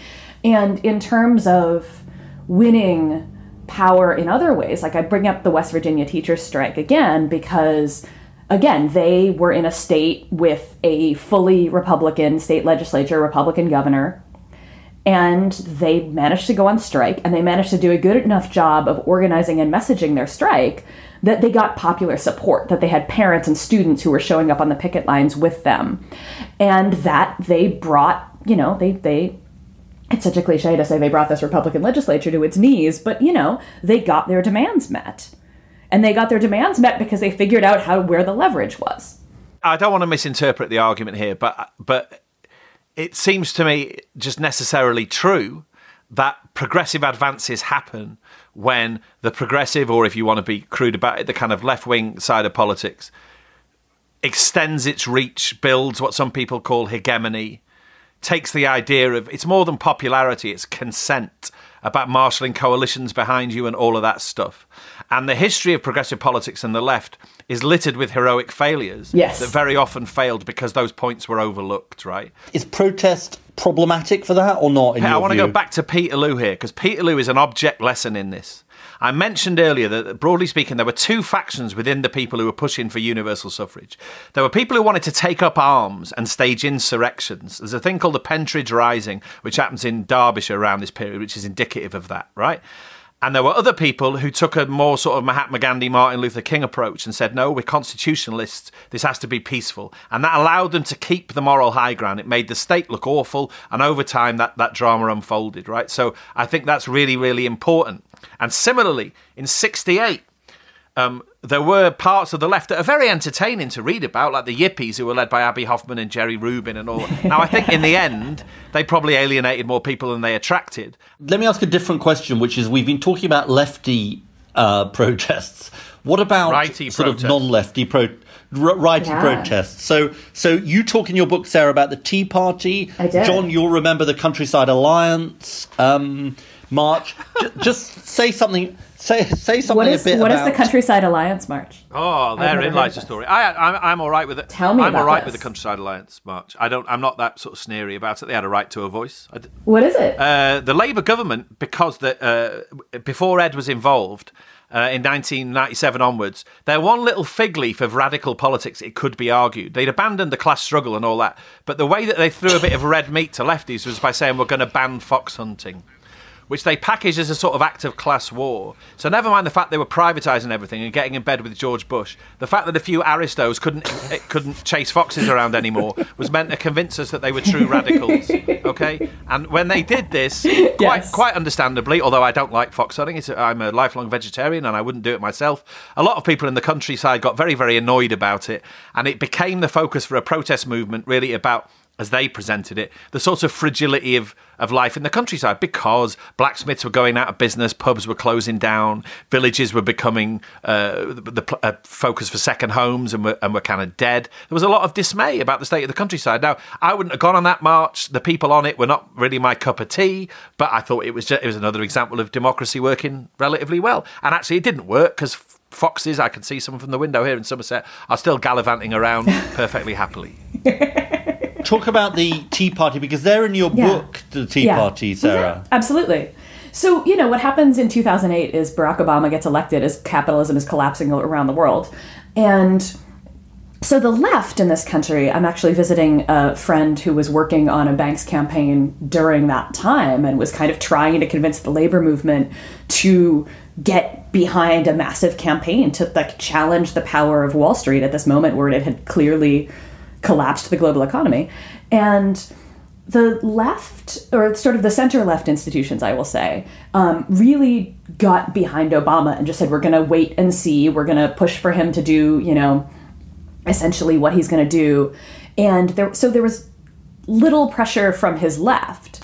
And in terms of winning power in other ways, like I bring up the West Virginia teachers strike again because again, they were in a state with a fully Republican state legislature, Republican governor, and they managed to go on strike and they managed to do a good enough job of organizing and messaging their strike that they got popular support, that they had parents and students who were showing up on the picket lines with them. And that they brought, you know, they, they, it's such a cliche to say they brought this Republican legislature to its knees, but, you know, they got their demands met. And they got their demands met because they figured out how where the leverage was. I don't want to misinterpret the argument here, but but it seems to me just necessarily true that progressive advances happen when the progressive, or if you want to be crude about it, the kind of left wing side of politics extends its reach, builds what some people call hegemony, takes the idea of it's more than popularity, it's consent about marshalling coalitions behind you and all of that stuff. And the history of progressive politics and the left is littered with heroic failures yes. that very often failed because those points were overlooked, right? Is protest problematic for that or not? I want to go back to Peterloo here because Peterloo is an object lesson in this. I mentioned earlier that, broadly speaking, there were two factions within the people who were pushing for universal suffrage. There were people who wanted to take up arms and stage insurrections. There's a thing called the Pentridge Rising, which happens in Derbyshire around this period, which is indicative of that, right? And there were other people who took a more sort of Mahatma Gandhi, Martin Luther King approach and said, no, we're constitutionalists. This has to be peaceful. And that allowed them to keep the moral high ground. It made the state look awful. And over time, that, that drama unfolded, right? So I think that's really, really important. And similarly, in 68, um, there were parts of the left that are very entertaining to read about, like the Yippies, who were led by Abbie Hoffman and Jerry Rubin and all. now, I think in the end, they probably alienated more people than they attracted. Let me ask a different question, which is we've been talking about lefty uh, protests. What about righty sort protests. of non-lefty pro? righty yeah. protests. So, so you talk in your book, Sarah, about the Tea Party. I did. John, you'll remember the Countryside Alliance um, march. J- just say something Say say something what is, a bit What about... is the Countryside Alliance March? Oh, therein lies the story. I, I'm, I'm all right with it. Tell me I'm all right this. with the Countryside Alliance March. I don't. I'm not that sort of sneery about it. They had a right to a voice. What is it? Uh, the Labour government, because the, uh, before Ed was involved. Uh, in 1997 onwards, they're one little fig leaf of radical politics, it could be argued. They'd abandoned the class struggle and all that. But the way that they threw a bit of red meat to lefties was by saying, we're going to ban fox hunting which they packaged as a sort of act of class war. So never mind the fact they were privatising everything and getting in bed with George Bush. The fact that a few aristos couldn't eh, couldn't chase foxes around anymore was meant to convince us that they were true radicals. Okay, and when they did this, quite Yes. quite understandably, although I don't like fox hunting, it's, I'm a lifelong vegetarian and I wouldn't do it myself. A lot of people in the countryside got very very annoyed about it, and it became the focus for a protest movement, really about as they presented it, the sort of fragility of, of life in the countryside because blacksmiths were going out of business, pubs were closing down, villages were becoming uh, the, the uh, focus for second homes and were, and were kind of dead. There was a lot of dismay about the state of the countryside. Now, I wouldn't have gone on that march. The people on it were not really my cup of tea, but I thought it was just, it was another example of democracy working relatively well. And actually, it didn't work because foxes, I can see some from the window here in Somerset, are still gallivanting around perfectly happily. Talk about the Tea Party because they're in your Yeah. book, the Tea Yeah. Party, Sarah. Absolutely. So, you know, what happens in 2008 is Barack Obama gets elected as capitalism is collapsing around the world. And so the left in this country, I'm actually visiting a friend who was working on a Banks campaign during that time and was kind of trying to convince the labor movement to get behind a massive campaign to like challenge the power of Wall Street at this moment where it had clearly collapsed the global economy. And the left, or sort of the center left institutions, I will say, um, really got behind Obama and just said, we're going to wait and see. We're going to push for him to do, you know, essentially what he's going to do. And there, so there was little pressure from his left.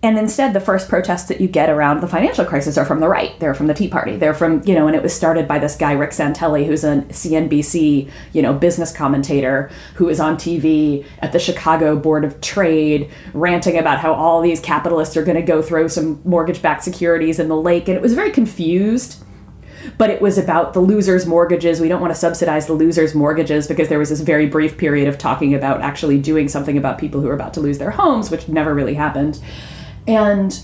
And instead, the first protests that you get around the financial crisis are from the right. They're from the Tea Party. They're from, you know, and it was started by this guy, Rick Santelli, who's a CNBC, you know, business commentator who is on TV at the Chicago Board of Trade ranting about how all these capitalists are going to go throw some mortgage backed securities in the lake. And it was very confused but it was about the losers' mortgages. We don't want to subsidize the losers' mortgages because there was this very brief period of talking about actually doing something about people who are about to lose their homes, which never really happened. And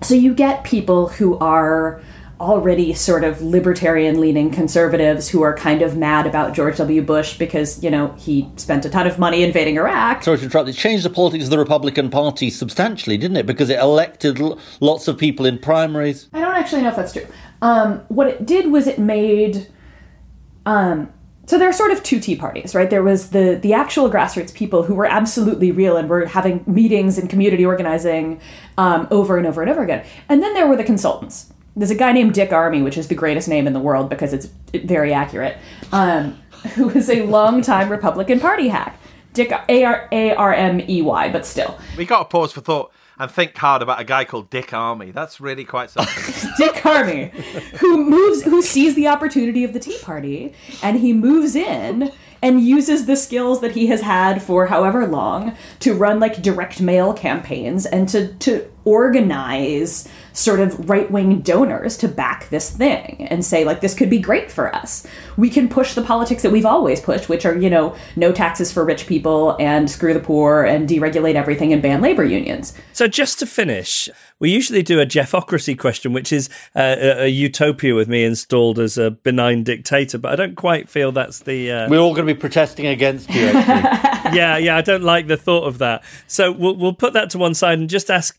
so you get people who are already sort of libertarian leaning conservatives who are kind of mad about George W. Bush because, you know, he spent a ton of money invading Iraq. Sorry to interrupt. It changed the politics of the Republican Party substantially, didn't it? Because it elected l- lots of people in primaries. I don't actually know if that's true. Um, what it did was it made um, so there are sort of two tea parties right? There was the the actual grassroots people who were absolutely real and were having meetings and community organizing um, over and over and over again. And then there were the consultants. There's a guy named dick Armey, which is the greatest name in the world because it's very accurate um, who is a longtime republican party hack. Dick a-r-a-r-m-e-y but still. We got to pause for thought and think hard about a guy called Dick Armey. That's really quite something. Dick Armey, who moves, who sees the opportunity of the Tea Party, and he moves in and uses the skills that he has had for however long to run like direct mail campaigns and to to organize sort of right wing donors to back this thing and say like this could be great for us. We can push the politics that we've always pushed, which are you know no taxes for rich people and screw the poor and deregulate everything and ban labor unions. So just to finish, we usually do a Jeffocracy question, which is uh, a, a utopia with me installed as a benign dictator, but I don't quite feel that's the. Uh... We're all going to be protesting against you. Actually. yeah, yeah, I don't like the thought of that. So we'll we'll put that to one side and just ask,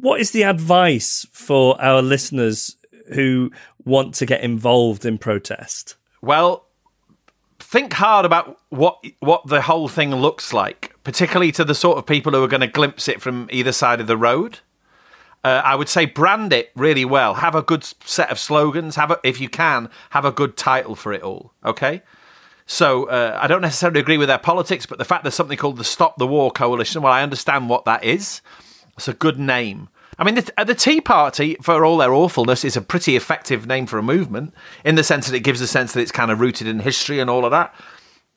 what is the advice for our listeners who want to get involved in protest? Well, think hard about what what the whole thing looks like, particularly to the sort of people who are going to glimpse it from either side of the road. Uh, I would say brand it really well. Have a good set of slogans. Have a, if you can, have a good title for it all. Okay. So uh, I don't necessarily agree with their politics, but the fact there's something called the Stop the War Coalition, well, I understand what that is. It's a good name. I mean, the, uh, the, Tea Party, for all their awfulness, is a pretty effective name for a movement in the sense that it gives a sense that it's kind of rooted in history and all of that.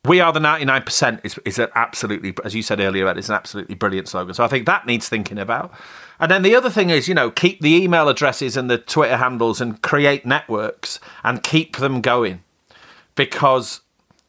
We are the 99% is, is an absolutely, as you said earlier, it's an absolutely brilliant slogan. So I think that needs thinking about. And then the other thing is, you know, keep the email addresses and the Twitter handles and create networks and keep them going because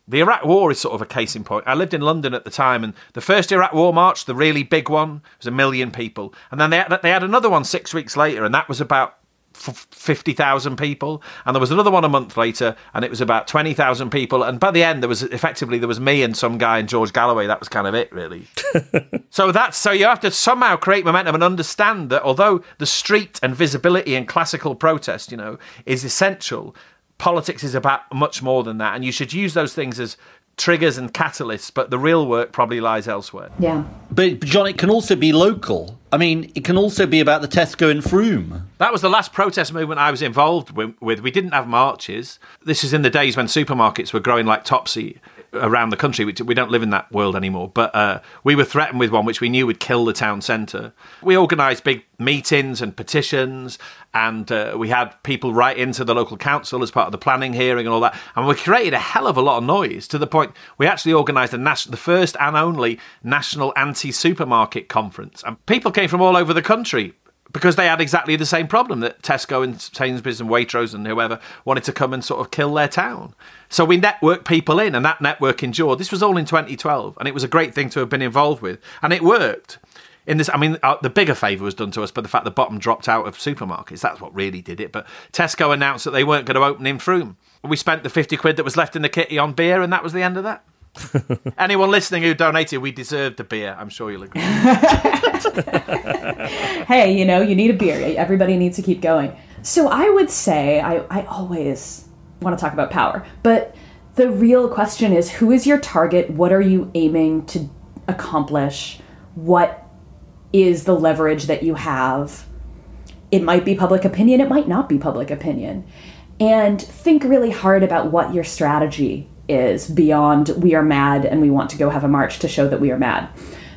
the Iraq War is sort of a case in point. I lived in London at the time, and the first Iraq War march, the really big one, was a million people, and then they had, they had another one six weeks later, and that was about fifty thousand people, and there was another one a month later, and it was about twenty thousand people, and by the end there was effectively there was me and some guy and George Galloway. That was kind of it, really. so that's so you have to somehow create momentum and understand that although the street and visibility and classical protest, you know, is essential, politics is about much more than that, and you should use those things as triggers and catalysts, but the real work probably lies elsewhere. Yeah. But, John, it can also be local. I mean, it can also be about the Tesco in Frome. That was the last protest movement I was involved with. We didn't have marches. This is in the days when supermarkets were growing like topsy around the country. We, we don't live in that world anymore. But uh, we were threatened with one which we knew would kill the town centre. We organised big meetings and petitions, and uh, we had people write into the local council as part of the planning hearing and all that. And we created a hell of a lot of noise to the point we actually organised nas- the first and only national anti supermarket conference. And people came from all over the country because they had exactly the same problem that Tesco and Sainsbury's and Waitrose and whoever wanted to come and sort of kill their town. So we networked people in, and that network endured. This was all in 2012, and it was a great thing to have been involved with, and it worked. In this, I mean, uh, the bigger favour was done to us by the fact the bottom dropped out of supermarkets. That's what really did it. But Tesco announced that they weren't going to open in Frome. We spent the 50 quid that was left in the kitty on beer, and that was the end of that. Anyone listening who donated, we deserved the beer. I'm sure you'll agree. hey, you know, you need a beer. Everybody needs to keep going. So I would say I, I always want to talk about power, but the real question is who is your target? What are you aiming to accomplish? What is the leverage that you have? It might be public opinion, it might not be public opinion. And think really hard about what your strategy is beyond we are mad and we want to go have a march to show that we are mad.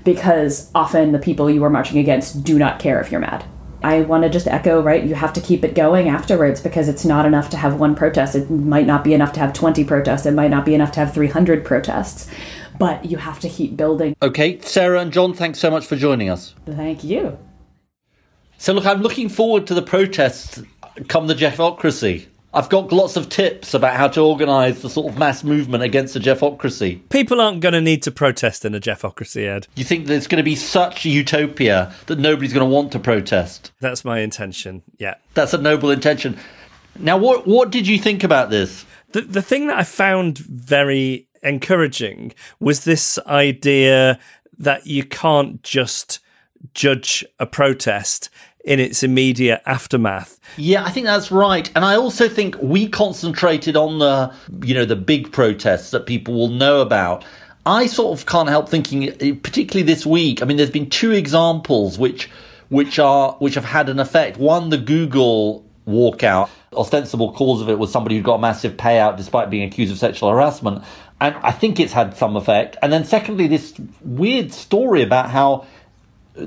Because often the people you are marching against do not care if you're mad. I want to just echo, right? You have to keep it going afterwards because it's not enough to have one protest. It might not be enough to have 20 protests. It might not be enough to have 300 protests, but you have to keep building. Okay, Sarah and John, thanks so much for joining us. Thank you. So, look, I'm looking forward to the protests come the Jeffocracy. I've got lots of tips about how to organise the sort of mass movement against the Jeffocracy. People aren't going to need to protest in a Jeffocracy, Ed. You think there's going to be such a utopia that nobody's going to want to protest? That's my intention, yeah. That's a noble intention. Now, what, what did you think about this? The, the thing that I found very encouraging was this idea that you can't just judge a protest in its immediate aftermath. Yeah, I think that's right. And I also think we concentrated on the, you know, the big protests that people will know about. I sort of can't help thinking, particularly this week. I mean, there's been two examples which, which are, which have had an effect. One, the Google walkout. Ostensible cause of it was somebody who got a massive payout despite being accused of sexual harassment. And I think it's had some effect. And then secondly, this weird story about how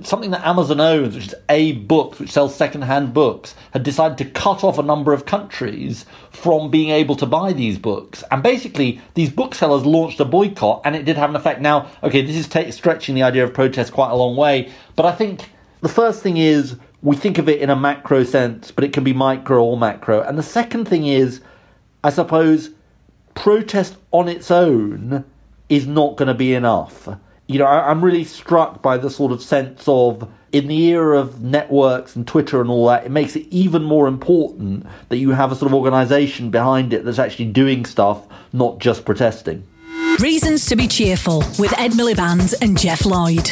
something that Amazon owns, which is AbeBooks, which sells second-hand books, had decided to cut off a number of countries from being able to buy these books. And basically, these booksellers launched a boycott, and it did have an effect. Now, okay, this is t- stretching the idea of protest quite a long way, but I think the first thing is we think of it in a macro sense, but it can be micro or macro. And the second thing is, I suppose, protest on its own is not going to be enough you know, I, am really struck by the sort of sense of in the era of networks and Twitter and all that, it makes it even more important that you have a sort of organization behind it that's actually doing stuff, not just protesting. Reasons to be cheerful with Ed Miliband and Geoff Lloyd.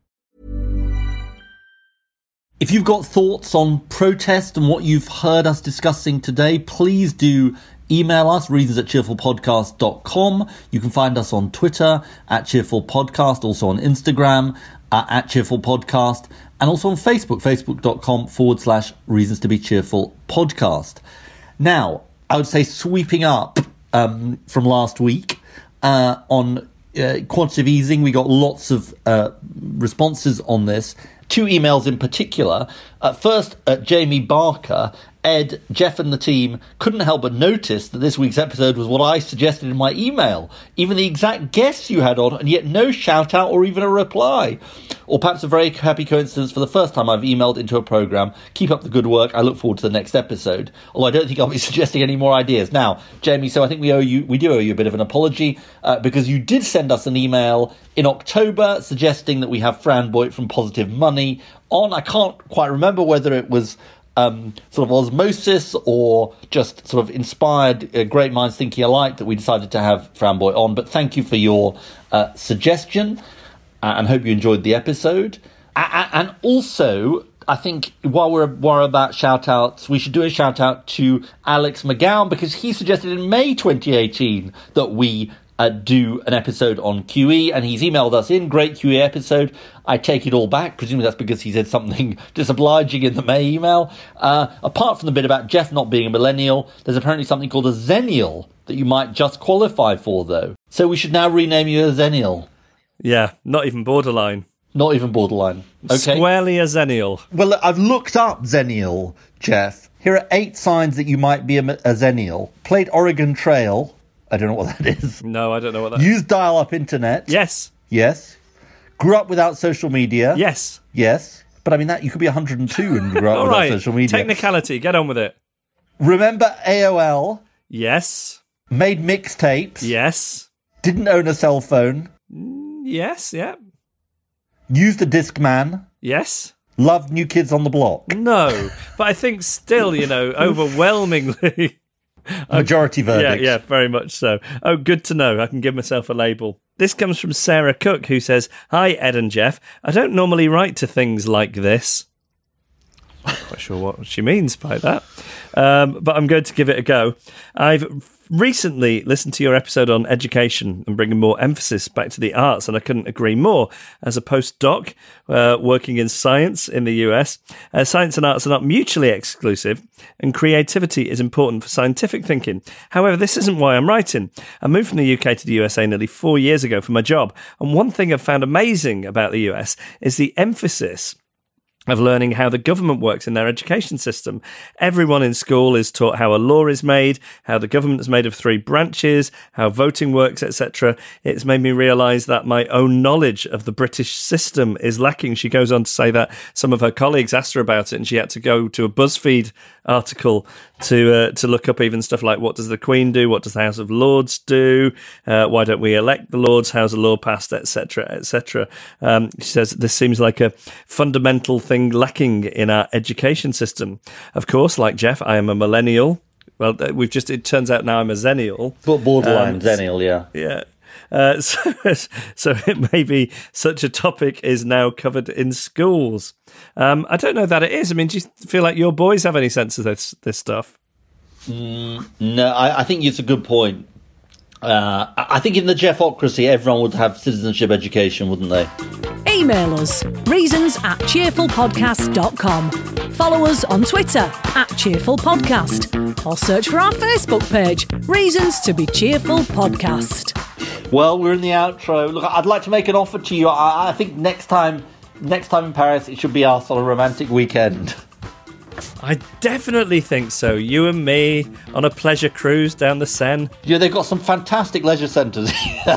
If you've got thoughts on protest and what you've heard us discussing today, please do email us, reasons at cheerfulpodcast.com. You can find us on Twitter at cheerfulpodcast, also on Instagram uh, at cheerfulpodcast and also on Facebook, facebook.com forward slash reasons to be cheerful podcast. Now, I would say sweeping up um, from last week uh, on uh, quantitative easing, we got lots of uh, responses on this. Two emails in particular. Uh, first, Jamie Barker Ed, Geoff, and the team couldn't help but notice that this week's episode was what I suggested in my email. Even the exact guests you had on, and yet no shout out or even a reply. Or perhaps a very happy coincidence for the first time I've emailed into a program. Keep up the good work. I look forward to the next episode. Although I don't think I'll be suggesting any more ideas. Now, Jamie, so I think we owe you, we do owe you a bit of an apology uh, because you did send us an email in October suggesting that we have Fran Boait from Positive Money on. I can't quite remember whether it was um, sort of osmosis or just sort of inspired uh, great minds thinking alike that we decided to have Fran Boait on. But thank you for your uh, suggestion uh, and hope you enjoyed the episode. A- and also, I think while we're, we're about shout outs, we should do a shout out to Alex McGowan because he suggested in May 2018 that we uh, do an episode on QE, and he's emailed us in. Great QE episode. I take it all back. Presumably that's because he said something disobliging in the May email. Uh, apart from the bit about Geoff not being a millennial, there's apparently something called a zennial that you might just qualify for, though. So we should now rename you a zennial. Yeah, not even borderline. Not even borderline. Okay. Squarely a zennial. Well, I've looked up zennial, Geoff. Here are eight signs that you might be a, a zennial. Played Oregon Trail. I don't know what that is. No, I don't know what that Use dial up internet. Yes. Yes. Grew up without social media. Yes. Yes. But I mean, that you could be 102 and grow up without right. social media. Technicality. Get on with it. Remember AOL? Yes. Made mixtapes? Yes. Didn't own a cell phone? Mm, yes. Yeah. Used a Discman? Yes. Loved New Kids on the Block? No, but I think still, you know, overwhelmingly. Majority verdict. Yeah, yeah, very much so. Oh, good to know. I can give myself a label. This comes from Sarah Cook, who says, Hi, Ed and Geoff. I don't normally write to things like this. Not quite sure what she means by that. Um, but I'm going to give it a go. I've recently listened to your episode on education and bringing more emphasis back to the arts, and I couldn't agree more. As a postdoc uh, working in science in the US, uh, science and arts are not mutually exclusive, and creativity is important for scientific thinking. However, this isn't why I'm writing. I moved from the UK to the USA nearly four years ago for my job, and one thing I've found amazing about the US is the emphasis of learning how the government works in their education system. Everyone in school is taught how a law is made, how the government is made of three branches, how voting works, etc. It's made me realize that my own knowledge of the British system is lacking. She goes on to say that some of her colleagues asked her about it and she had to go to a BuzzFeed article to uh, to look up even stuff like what does the Queen do, what does the House of Lords do, uh, why don't we elect the Lords, how's the law passed, etc., etc. Um, she says this seems like a fundamental thing lacking in our education system. Of course, like Geoff, I am a millennial. Well, we've just it turns out now I'm a zennial. But borderline Um, zennial, yeah. Yeah. Uh, so, so it may be such a topic is now covered in schools. Um, I don't know that it is. I mean, do you feel like your boys have any sense of this this stuff? No, I, I think it's a good point. Uh, I think in the Geoffocracy, everyone would have citizenship education, wouldn't they? Email us reasons at cheerfulpodcast.com. Follow us on Twitter at Cheerful Podcast or search for our Facebook page, Reasons to be Cheerful Podcast. Well, we're in the outro. Look, I'd like to make an offer to you. I, I think next time, next time in Paris, it should be our sort of romantic weekend. I definitely think so. You and me on a pleasure cruise down the Seine. Yeah, they've got some fantastic leisure centres.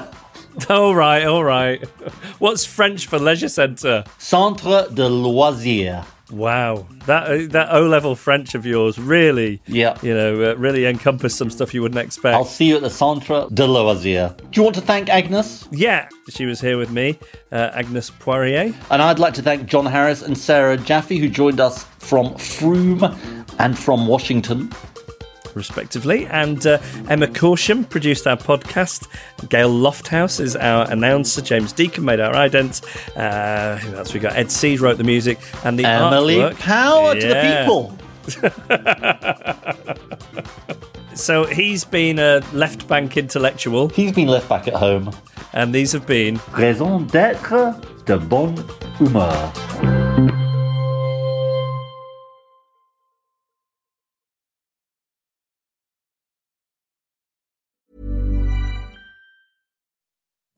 All right, all right. What's French for leisure centre? Centre de loisirs. Wow, that uh, that O level French of yours really, Yeah. you know, uh, really encompassed some stuff you wouldn't expect. I'll see you at the Centre de loisirs. Do you want to thank Agnes? Yeah, she was here with me, uh, Agnes Poirier. And I'd like to thank John Harris and Sarah Jaffe, who joined us from Frome and from Washington. Respectively. And uh, Emma Corsham produced our podcast. Gail Lofthouse is our announcer. James Deacon made our idents. Uh, who else we got? Ed Seed wrote the music and the Emily artwork. Power to Yeah. the people. So he's been a left bank intellectual, He's been left back at home. and these have been Raison d'être de bonne humeur.